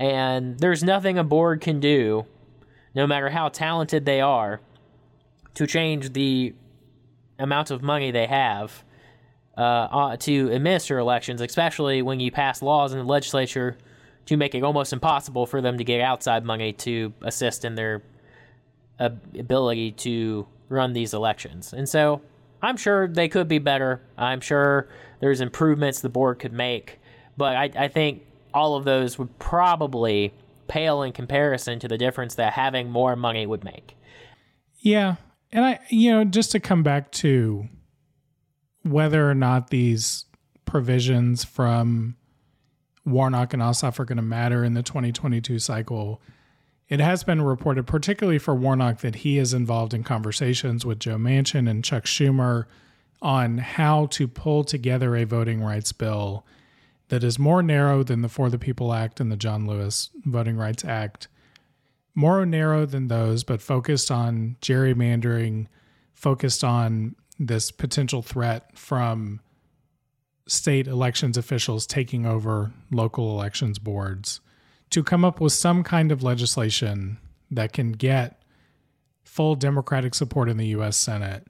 And there's nothing a board can do, no matter how talented they are, to change the amount of money they have uh, uh, to administer elections, especially when you pass laws in the legislature to make it almost impossible for them to get outside money to assist in their ability to run these elections. And so I'm sure they could be better. I'm sure there's improvements the board could make, but I, I think all of those would probably pale in comparison to the difference that having more money would make. Yeah. And I, you know, just to come back to whether or not these provisions from Warnock and Ossoff are going to matter in the 2022 cycle it has been reported, particularly for Warnock, that he is involved in conversations with Joe Manchin and Chuck Schumer on how to pull together a voting rights bill that is more narrow than the For the People Act and the John Lewis Voting Rights Act, more narrow than those, but focused on gerrymandering, focused on this potential threat from state elections officials taking over local elections boards to come up with some kind of legislation that can get full Democratic support in the U.S. Senate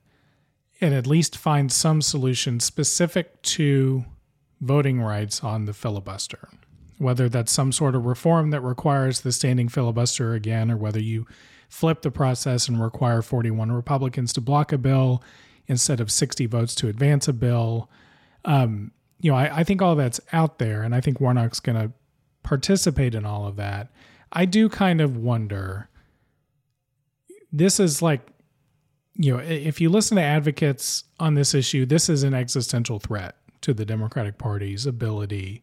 and at least find some solution specific to voting rights on the filibuster. Whether that's some sort of reform that requires the standing filibuster again, or whether you flip the process and require 41 Republicans to block a bill instead of 60 votes to advance a bill. Um, you know, I, I, think all that's out there, and I think Warnock's going to participate in all of that, I do kind of wonder. This is like, you know, if you listen to advocates on this issue, this is an existential threat to the Democratic Party's ability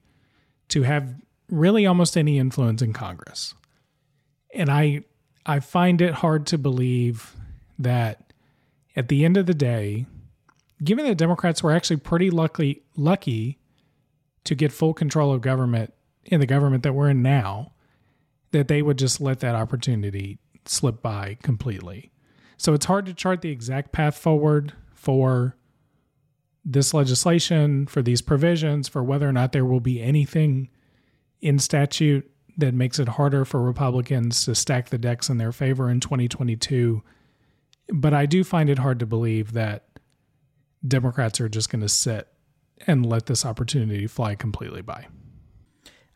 to have really almost any influence in Congress. And I I find it hard to believe that at the end of the day, given that Democrats were actually pretty lucky lucky to get full control of government in the government that we're in now that they would just let that opportunity slip by completely. So it's hard to chart the exact path forward for this legislation, for these provisions, for whether or not there will be anything in statute that makes it harder for Republicans to stack the decks in their favor in 2022. But I do find it hard to believe that Democrats are just going to sit and let this opportunity fly completely by.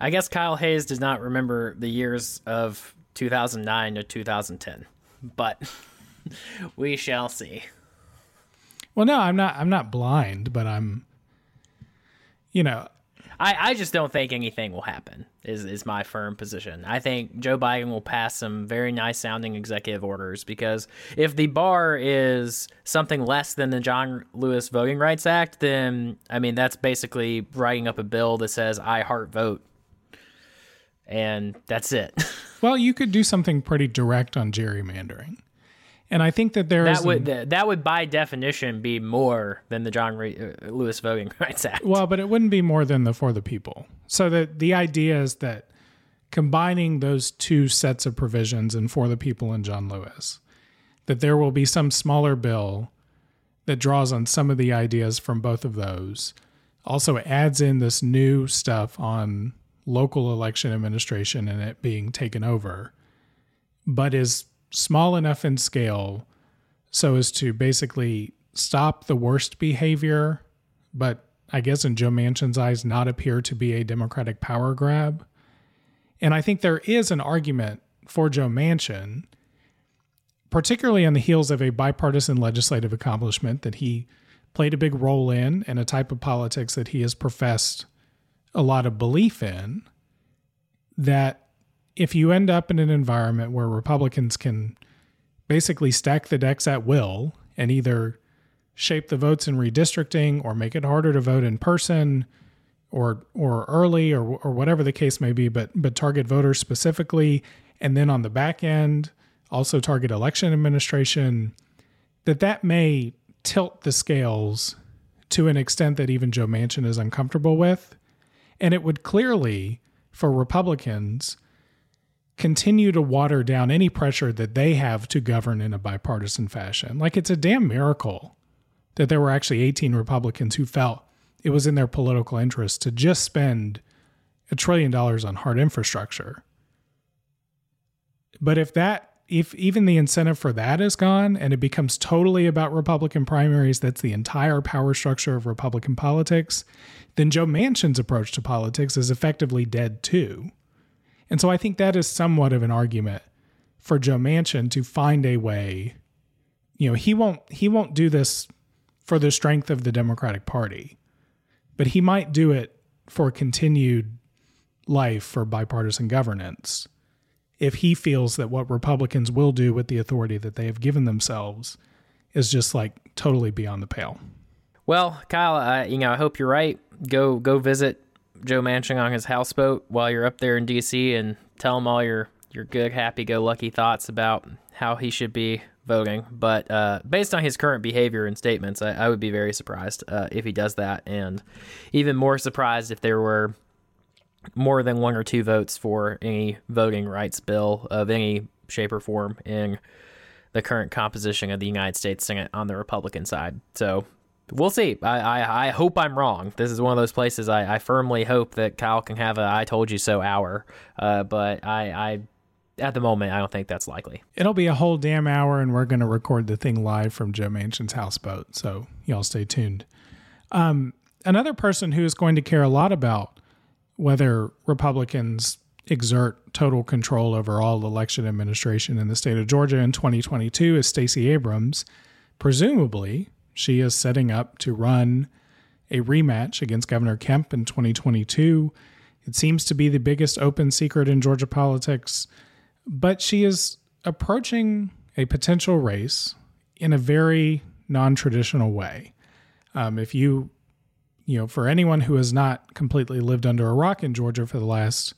I guess Kyle Hayes does not remember the years of 2009 to 2010, but we shall see. Well, no, I'm not. I'm not blind, but I'm. You know, I, I just don't think anything will happen. Is is my firm position. I think Joe Biden will pass some very nice sounding executive orders because if the bar is something less than the John Lewis Voting Rights Act, then I mean that's basically writing up a bill that says I heart vote and that's it. well, you could do something pretty direct on gerrymandering. And I think that there that is would an, that would by definition be more than the John Re- uh, Lewis Voting Rights Act. Well, but it wouldn't be more than the For the People. So that the idea is that combining those two sets of provisions in For the People and John Lewis, that there will be some smaller bill that draws on some of the ideas from both of those, also adds in this new stuff on local election administration and it being taken over, but is small enough in scale so as to basically stop the worst behavior, but I guess in Joe Manchin's eyes, not appear to be a Democratic power grab. And I think there is an argument for Joe Manchin, particularly on the heels of a bipartisan legislative accomplishment that he played a big role in and a type of politics that he has professed a lot of belief in that if you end up in an environment where Republicans can basically stack the decks at will and either shape the votes in redistricting or make it harder to vote in person or or early or or whatever the case may be but but target voters specifically and then on the back end also target election administration that that may tilt the scales to an extent that even Joe Manchin is uncomfortable with. And it would clearly for Republicans continue to water down any pressure that they have to govern in a bipartisan fashion like it's a damn miracle that there were actually 18 Republicans who felt it was in their political interest to just spend a trillion dollars on hard infrastructure. But if that if even the incentive for that is gone and it becomes totally about Republican primaries, that's the entire power structure of Republican politics, then Joe Manchin's approach to politics is effectively dead too. And so I think that is somewhat of an argument for Joe Manchin to find a way. You know, he won't he won't do this for the strength of the Democratic Party, but he might do it for continued life for bipartisan governance if he feels that what Republicans will do with the authority that they have given themselves is just like totally beyond the pale. Well, Kyle, uh, you know, I hope you're right. Go go visit Joe Manchin on his houseboat while you're up there in D.C. and tell him all your your good, happy-go-lucky thoughts about how he should be voting. But uh, based on his current behavior and statements, I, I would be very surprised uh, if he does that, and even more surprised if there were more than one or two votes for any voting rights bill of any shape or form in the current composition of the United States Senate on the Republican side. So we'll see. I, I, I, hope I'm wrong. This is one of those places I, I firmly hope that Kyle can have a I told you so hour. Uh, but I, I at the moment, I don't think that's likely. It'll be a whole damn hour, and we're going to record the thing live from Joe Manchin's houseboat. So y'all stay tuned. Um, another person who is going to care a lot about whether Republicans exert total control over all election administration in the state of Georgia in 2022 is Stacey Abrams. Presumably, she is setting up to run a rematch against Governor Kemp in 2022. It seems to be the biggest open secret in Georgia politics but she is approaching a potential race in a very non-traditional way. Um, if you, you know, for anyone who has not completely lived under a rock in Georgia for the last,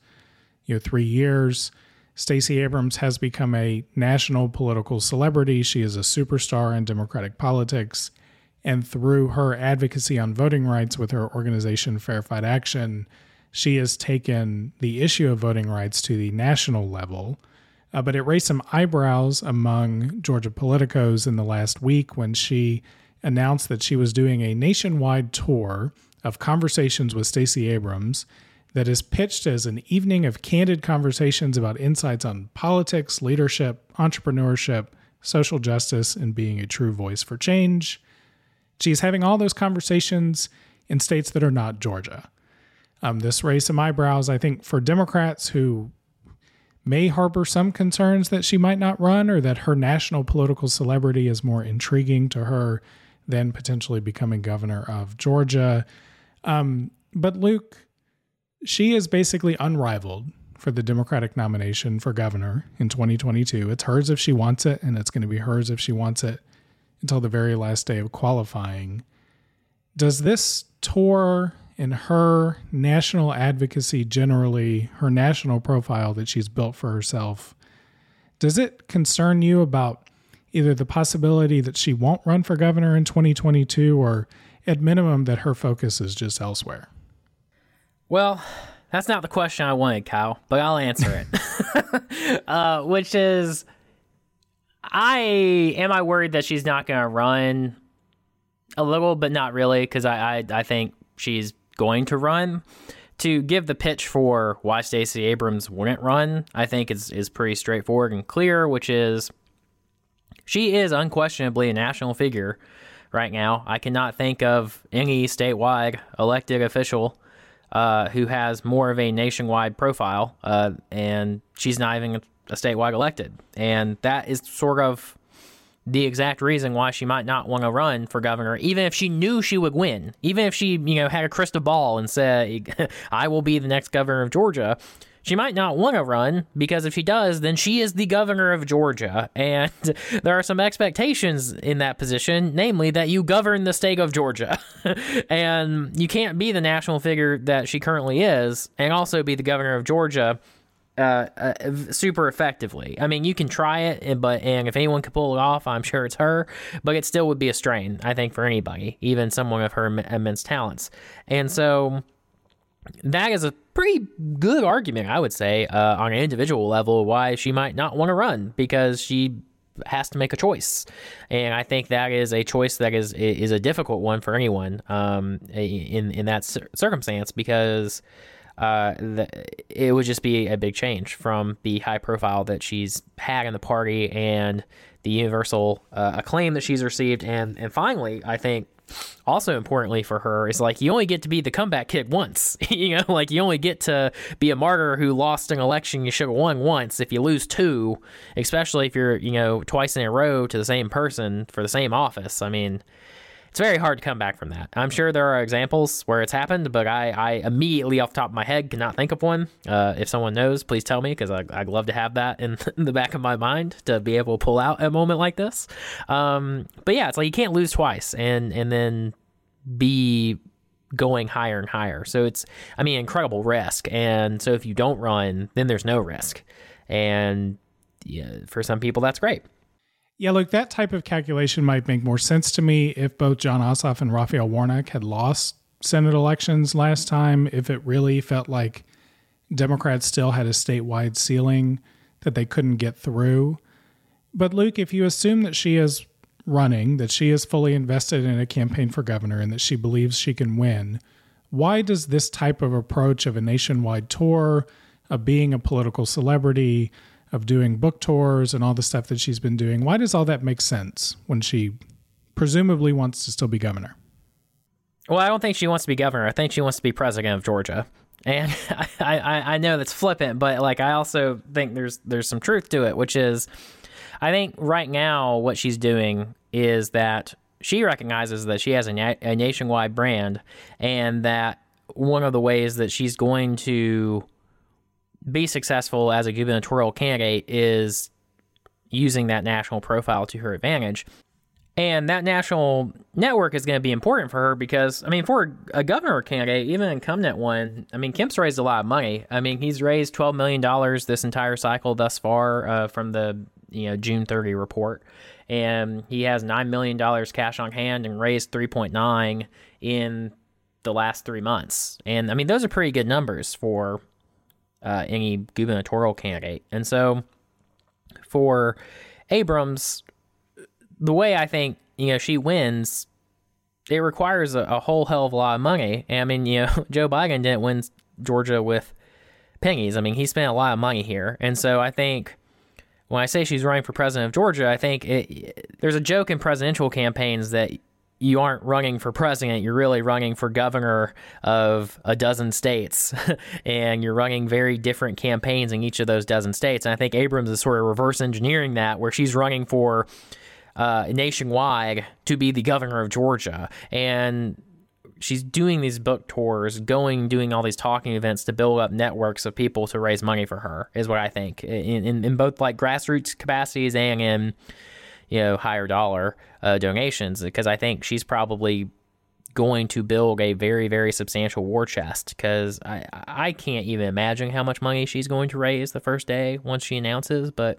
you know, three years, Stacey Abrams has become a national political celebrity. She is a superstar in Democratic politics. And through her advocacy on voting rights with her organization Fair Fight Action, she has taken the issue of voting rights to the national level uh, but it raised some eyebrows among Georgia politicos in the last week when she announced that she was doing a nationwide tour of conversations with Stacey Abrams that is pitched as an evening of candid conversations about insights on politics, leadership, entrepreneurship, social justice, and being a true voice for change. She's having all those conversations in states that are not Georgia. Um, this raised some eyebrows, I think, for Democrats who may harbor some concerns that she might not run or that her national political celebrity is more intriguing to her than potentially becoming governor of Georgia. Um, but Luke, she is basically unrivaled for the Democratic nomination for governor in 2022. It's hers if she wants it, and it's going to be hers if she wants it until the very last day of qualifying. Does this tour and her national advocacy generally, her national profile that she's built for herself, does it concern you about either the possibility that she won't run for governor in 2022 or at minimum that her focus is just elsewhere? Well, that's not the question I wanted, Kyle, but I'll answer it. uh, which is, I am I worried that she's not going to run a little, but not really, because I, I I think she's going to run. To give the pitch for why Stacey Abrams wouldn't run, I think is is pretty straightforward and clear, which is she is unquestionably a national figure right now. I cannot think of any statewide elected official uh, who has more of a nationwide profile, uh, and she's not even a statewide elected. And that is sort of the exact reason why she might not want to run for governor, even if she knew she would win, even if she, you know, had a crystal ball and said, I will be the next governor of Georgia. she might not want to run because if she does, then she is the governor of Georgia. And there are some expectations in that position, namely that you govern the state of Georgia. and you can't be the national figure that she currently is and also be the governor of Georgia. Uh, uh, super effectively. I mean, you can try it, but and if anyone could pull it off, I'm sure it's her. But it still would be a strain, I think, for anybody, even someone of her immense talents. And so, that is a pretty good argument, I would say, uh, on an individual level, why she might not want to run because she has to make a choice, and I think that is a choice that is is a difficult one for anyone um, in in that circumstance because uh, it would just be a big change from the high profile that she's had in the party and the universal uh, acclaim that she's received, and and finally, I think also importantly for her is like you only get to be the comeback kid once you know like you only get to be a martyr who lost an election. You should have won once. If you lose two especially if you're you know twice in a row to the same person for the same office i mean it's very hard to come back from that. I'm sure there are examples where it's happened, but I, I immediately off the top of my head cannot think of one. Uh, if someone knows, please tell me because I'd love to have that in, in, the back of my mind to be able to pull out a moment like this. Um, but yeah, it's like you can't lose twice and and then be going higher and higher. So it's, I mean, incredible risk. And so if you don't run, then there's no risk. And yeah, for some people, that's great. Yeah, look, that type of calculation might make more sense to me if both Jon Ossoff and Raphael Warnock had lost Senate elections last time, if it really felt like Democrats still had a statewide ceiling that they couldn't get through. But Luke, if you assume that she is running, that she is fully invested in a campaign for governor, and that she believes she can win, why does this type of approach of a nationwide tour, of being a political celebrity, of doing book tours and all the stuff that she's been doing. Why does all that make sense when she presumably wants to still be governor? Well, I don't think she wants to be governor. I think she wants to be president of Georgia. And I, I, I know that's flippant, but like I also think there's there's some truth to it, which is I think right now what she's doing is that she recognizes that she has a, na- a nationwide brand and that one of the ways that she's going to be successful as a gubernatorial candidate is using that national profile to her advantage. And that national network is going to be important for her because, I mean, for a governor candidate, even incumbent one, I mean, Kemp's raised a lot of money. I mean, he's raised $12 million this entire cycle thus far uh, from the, you know, June 30 report. And he has $9 million cash on hand and raised 3.9 in the last three months. And I mean, those are pretty good numbers for uh, any gubernatorial candidate. And so for Abrams, the way I think you know she wins, it requires a, a whole hell of a lot of money. And I mean, you know, Joe Biden didn't win Georgia with pennies. I mean, he spent a lot of money here, and so I think when I say she's running for president of Georgia, I think it, there's a joke in presidential campaigns that you aren't running for president, you're really running for governor of a dozen states. and you're running very different campaigns in each of those dozen states. And I think Abrams is sort of reverse engineering that, where she's running for uh, nationwide to be the governor of Georgia. And she's doing these book tours, going, doing all these talking events to build up networks of people to raise money for her, is what I think, in, in, in both like grassroots capacities and in you know higher dollar uh, donations because I think she's probably going to build a very very substantial war chest because I I can't even imagine how much money she's going to raise the first day once she announces, but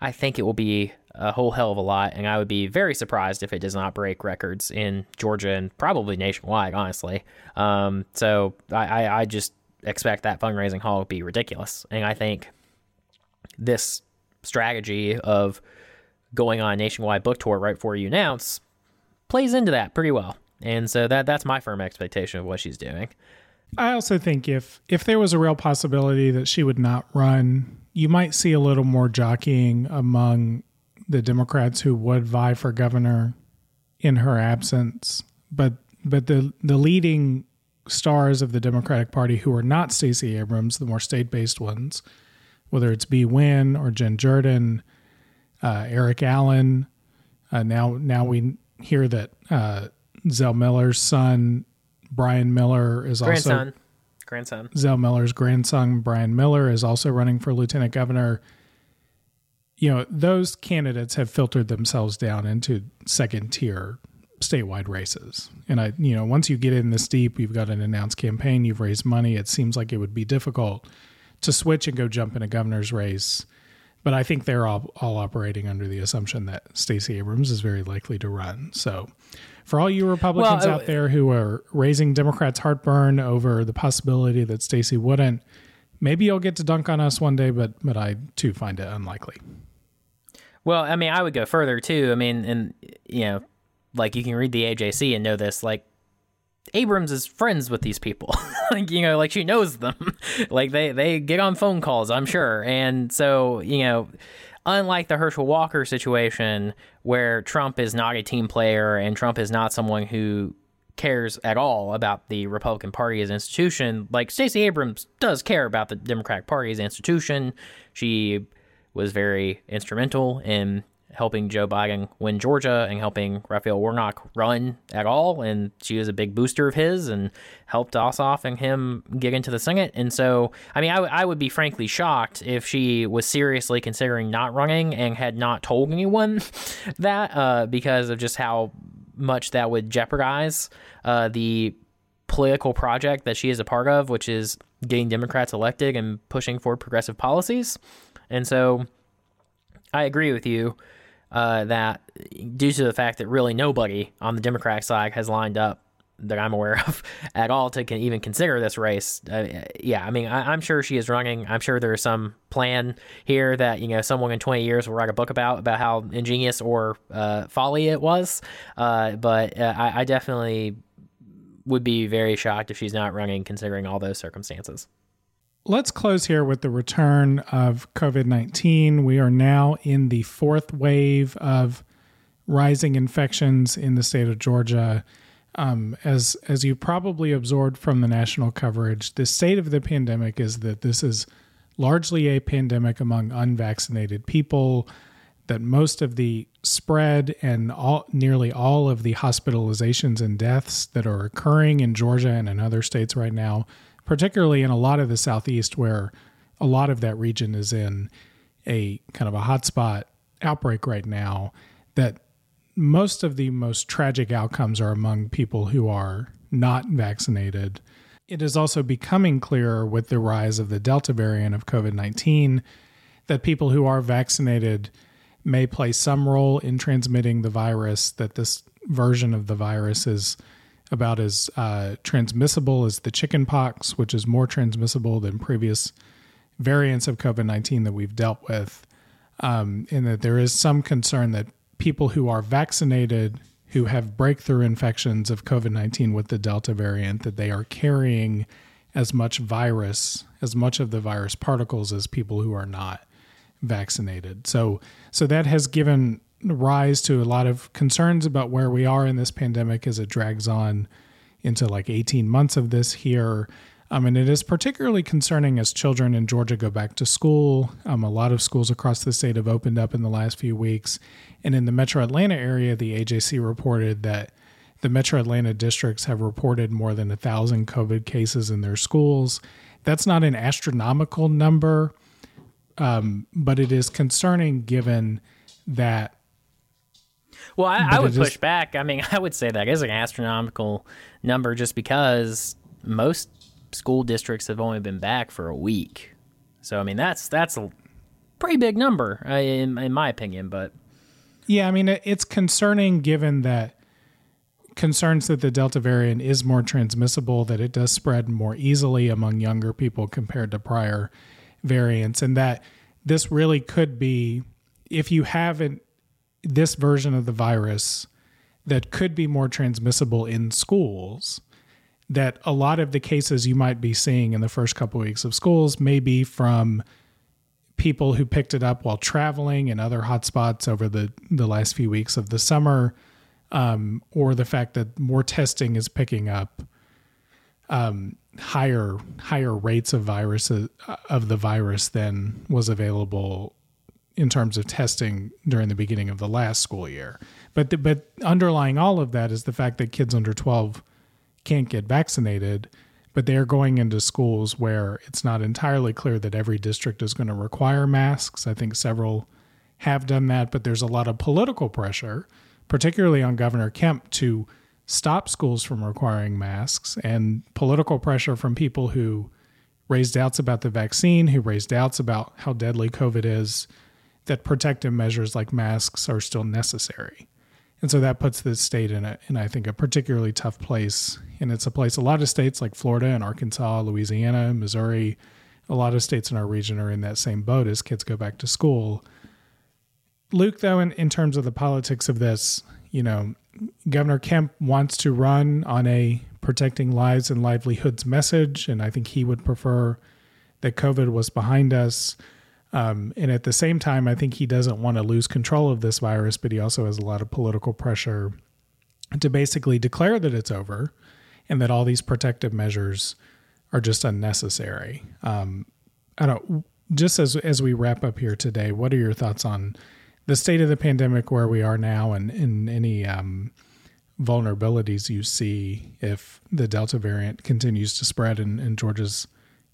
I think it will be a whole hell of a lot, and I would be very surprised if it does not break records in Georgia and probably nationwide, honestly. Um, so I, I, I just expect that fundraising haul to be ridiculous, and I think this strategy of going on a nationwide book tour right before you announce plays into that pretty well. And so that that's my firm expectation of what she's doing. I also think if if there was a real possibility that she would not run, you might see a little more jockeying among the Democrats who would vie for governor in her absence. But but the the leading stars of the Democratic Party who are not Stacey Abrams, the more state based ones, whether it's Bee Nguyen or Jen Jordan, uh, Erick Allen. Uh, now, now we hear that uh, Zell Miller's son, Brian Miller, is grandson. also grandson. Zell Miller's grandson, Brian Miller, is also running for lieutenant governor. You know, those candidates have filtered themselves down into second tier statewide races. And I, you know, once you get in this deep, you've got an announced campaign, you've raised money, it seems like it would be difficult to switch and go jump in a governor's race. But I think they're all, all operating under the assumption that Stacey Abrams is very likely to run. So, for all you Republicans Well, uh, out there who are raising Democrats' heartburn over the possibility that Stacey wouldn't, maybe you'll get to dunk on us one day, but but I too find it unlikely. Well, I mean, I would go further too. I mean, and you know, like you can read the AJC and know this. Like Abrams is friends with these people. like you know, like she knows them. like they they get on phone calls, I'm sure. And so you know, unlike the Herschel Walker situation, where Trump is not a team player and Trump is not someone who cares at all about the Republican Party as an institution, like Stacey Abrams does care about the Democratic Party as an institution. She was very instrumental in helping Joe Biden win Georgia and helping Raphael Warnock run at all. And she was a big booster of his and helped Ossoff and him get into the Senate. And so, I mean, I, w- I would be frankly shocked if she was seriously considering not running and had not told anyone that uh, because of just how much that would jeopardize uh, the political project that she is a part of, which is getting Democrats elected and pushing for progressive policies. And so I agree with you uh, that due to the fact that really nobody on the Democratic side has lined up that I'm aware of at all to can even consider this race. Uh, yeah, I mean, I, I'm sure she is running. I'm sure there's some plan here that you know someone in 20 years will write a book about about how ingenious or uh, folly it was. Uh, but uh, I, I definitely would be very shocked if she's not running, considering all those circumstances. Let's close here with the return of COVID 19. We are now in the fourth wave of rising infections in the state of Georgia. Um, as as you probably absorbed from the national coverage, the state of the pandemic is that this is largely a pandemic among unvaccinated people. That most of the spread and all nearly all of the hospitalizations and deaths that are occurring in Georgia and in other states right now, particularly in a lot of the southeast, where a lot of that region is in a kind of a hotspot outbreak right now, that most of the most tragic outcomes are among people who are not vaccinated. It is also becoming clearer with the rise of the Delta variant of COVID 19 that people who are vaccinated may play some role in transmitting the virus, that this version of the virus is about as uh, transmissible as the chickenpox, which is more transmissible than previous variants of COVID 19 that we've dealt with. Um, and that there is some concern that people who are vaccinated who have breakthrough infections of COVID 19 with the Delta variant, that they are carrying as much virus, as much of the virus particles as people who are not vaccinated. So, so that has given rise to a lot of concerns about where we are in this pandemic as it drags on into like 18 months of this here. Um, and it is particularly concerning as children in Georgia go back to school. Um, a lot of schools across the state have opened up in the last few weeks. And in the metro Atlanta area, the AJC reported that the metro Atlanta districts have reported more than a thousand COVID cases in their schools. That's not an astronomical number, um, but it is concerning given that Well, I, I would it push back. I mean, I would say that is an astronomical number just because most school districts have only been back for a week. So, I mean, that's that's a pretty big number uh, in, in my opinion. But Yeah, I mean, it's concerning given that concerns that the Delta variant is more transmissible, that it does spread more easily among younger people compared to prior variants, and that this really could be, if you have an, this version of the virus that could be more transmissible in schools, that a lot of the cases you might be seeing in the first couple weeks of schools may be from people who picked it up while traveling in other hotspots over the, the last few weeks of the summer, um, or the fact that more testing is picking up um, higher higher rates of viruses of the virus than was available in terms of testing during the beginning of the last school year. But the, but underlying all of that is the fact that kids under 12 can't get vaccinated but they're going into schools where it's not entirely clear that every district is going to require masks. I think several have done that, but there's a lot of political pressure, particularly on Governor Kemp, to stop schools from requiring masks and political pressure from people who raised doubts about the vaccine, who raised doubts about how deadly COVID is, that protective measures like masks are still necessary. And so that puts the state in a, in I think, a particularly tough place. And it's a place a lot of states like Florida and Arkansas, Louisiana, Missouri, a lot of states in our region are in that same boat as kids go back to school. Luke, though, in, in terms of the politics of this, you know, Governor Kemp wants to run on a protecting lives and livelihoods message, and I think he would prefer that COVID was behind us. Um, and at the same time, I think he doesn't want to lose control of this virus, but he also has a lot of political pressure to basically declare that it's over and that all these protective measures are just unnecessary. Um, I don't. Just as as we wrap up here today, what are your thoughts on the state of the pandemic where we are now, and, and any um, vulnerabilities you see if the Delta variant continues to spread and, and Georgia's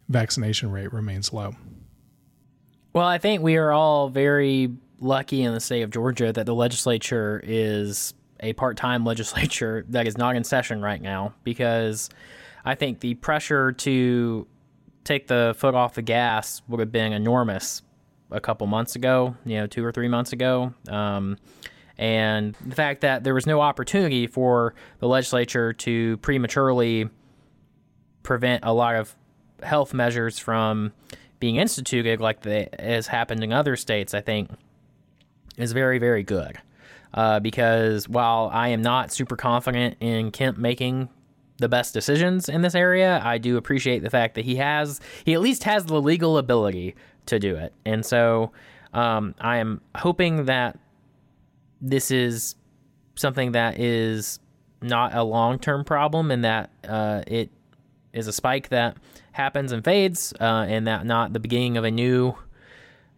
vaccination rate remains low? Well, I think we are all very lucky in the state of Georgia that the legislature is a part time legislature that is not in session right now because I think the pressure to take the foot off the gas would have been enormous a couple months ago, you know, two or three months ago. Um, and the fact that there was no opportunity for the legislature to prematurely prevent a lot of health measures from being instituted like the, has happened in other states, I think, is very, very good. Uh, because while I am not super confident in Kemp making the best decisions in this area, I do appreciate the fact that he has, he at least has the legal ability to do it. And so um, I am hoping that this is something that is not a long term problem and that uh, it is a spike that happens and fades uh, and that not the beginning of a new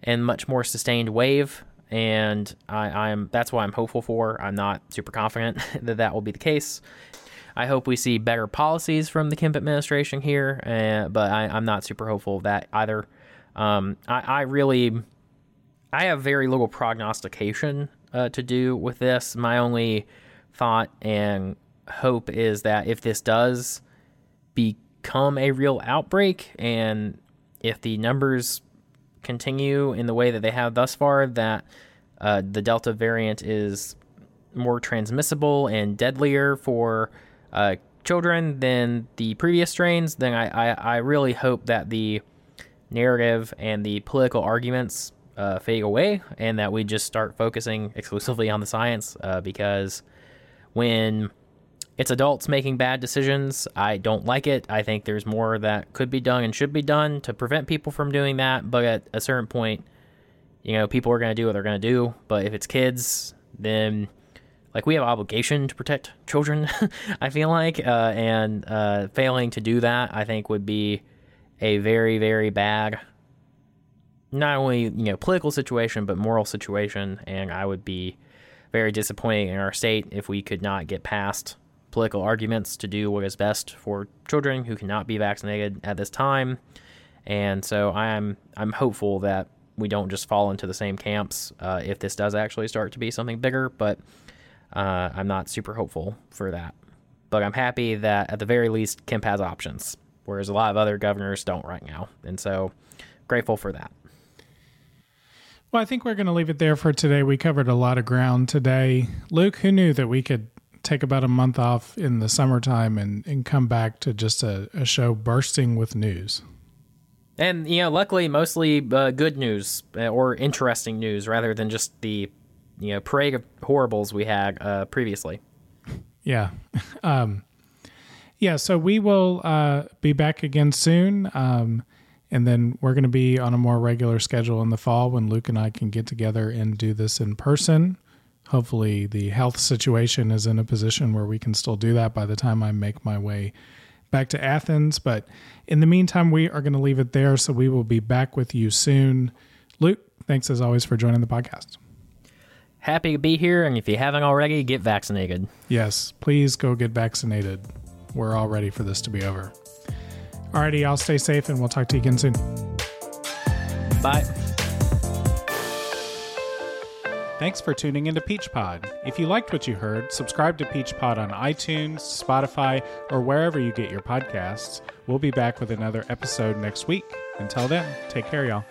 and much more sustained wave. And I, am that's what I'm hopeful for. I'm not super confident that that will be the case. I hope we see better policies from the Kemp administration here, uh, but I, am not super hopeful of that either. Um, I, I, really, I have very little prognostication uh, to do with this. My only thought and hope is that if this does become a real outbreak, and if the numbers continue in the way that they have thus far, that uh, the Delta variant is more transmissible and deadlier for uh, children than the previous strains, then I, I, I really hope that the narrative and the political arguments uh, fade away and that we just start focusing exclusively on the science uh, because when it's adults making bad decisions, I don't like it. I think there's more that could be done and should be done to prevent people from doing that. But at a certain point, you know, people are going to do what they're going to do. But if it's kids, then like we have obligation to protect children. I feel like, uh, and uh, failing to do that, I think would be a very, very bad, not only you know political situation but moral situation, and I would be very disappointed in our state if we could not get past political arguments to do what is best for children who cannot be vaccinated at this time. And so I'm I'm hopeful that we don't just fall into the same camps uh, if this does actually start to be something bigger. But uh, I'm not super hopeful for that. But I'm happy that at the very least Kemp has options whereas a lot of other governors don't right now. And so grateful for that. Well, I think we're going to leave it there for today. We covered a lot of ground today. Luke, who knew that we could take about a month off in the summertime and, and come back to just a, a show bursting with news? And, you know, luckily, mostly uh, good news uh, or interesting news rather than just the, you know, parade of horribles we had uh, previously. Yeah. Um, yeah, so we will uh, be back again soon. Um, and then we're going to be on a more regular schedule in the fall when Luke and I can get together and do this in person. Hopefully, the health situation is in a position where we can still do that by the time I make my way back to Athens. But in the meantime, we are going to leave it there. So we will be back with you soon. Luke, thanks as always for joining the podcast. Happy to be here. And if you haven't already, get vaccinated. Yes, please go get vaccinated we're all ready for this to be over. Alrighty, y'all stay safe and we'll talk to you again soon. Bye. Thanks for tuning into Peach Pod. If you liked what you heard, subscribe to Peach Pod on iTunes, Spotify, or wherever you get your podcasts. We'll be back with another episode next week. Until then, take care, y'all.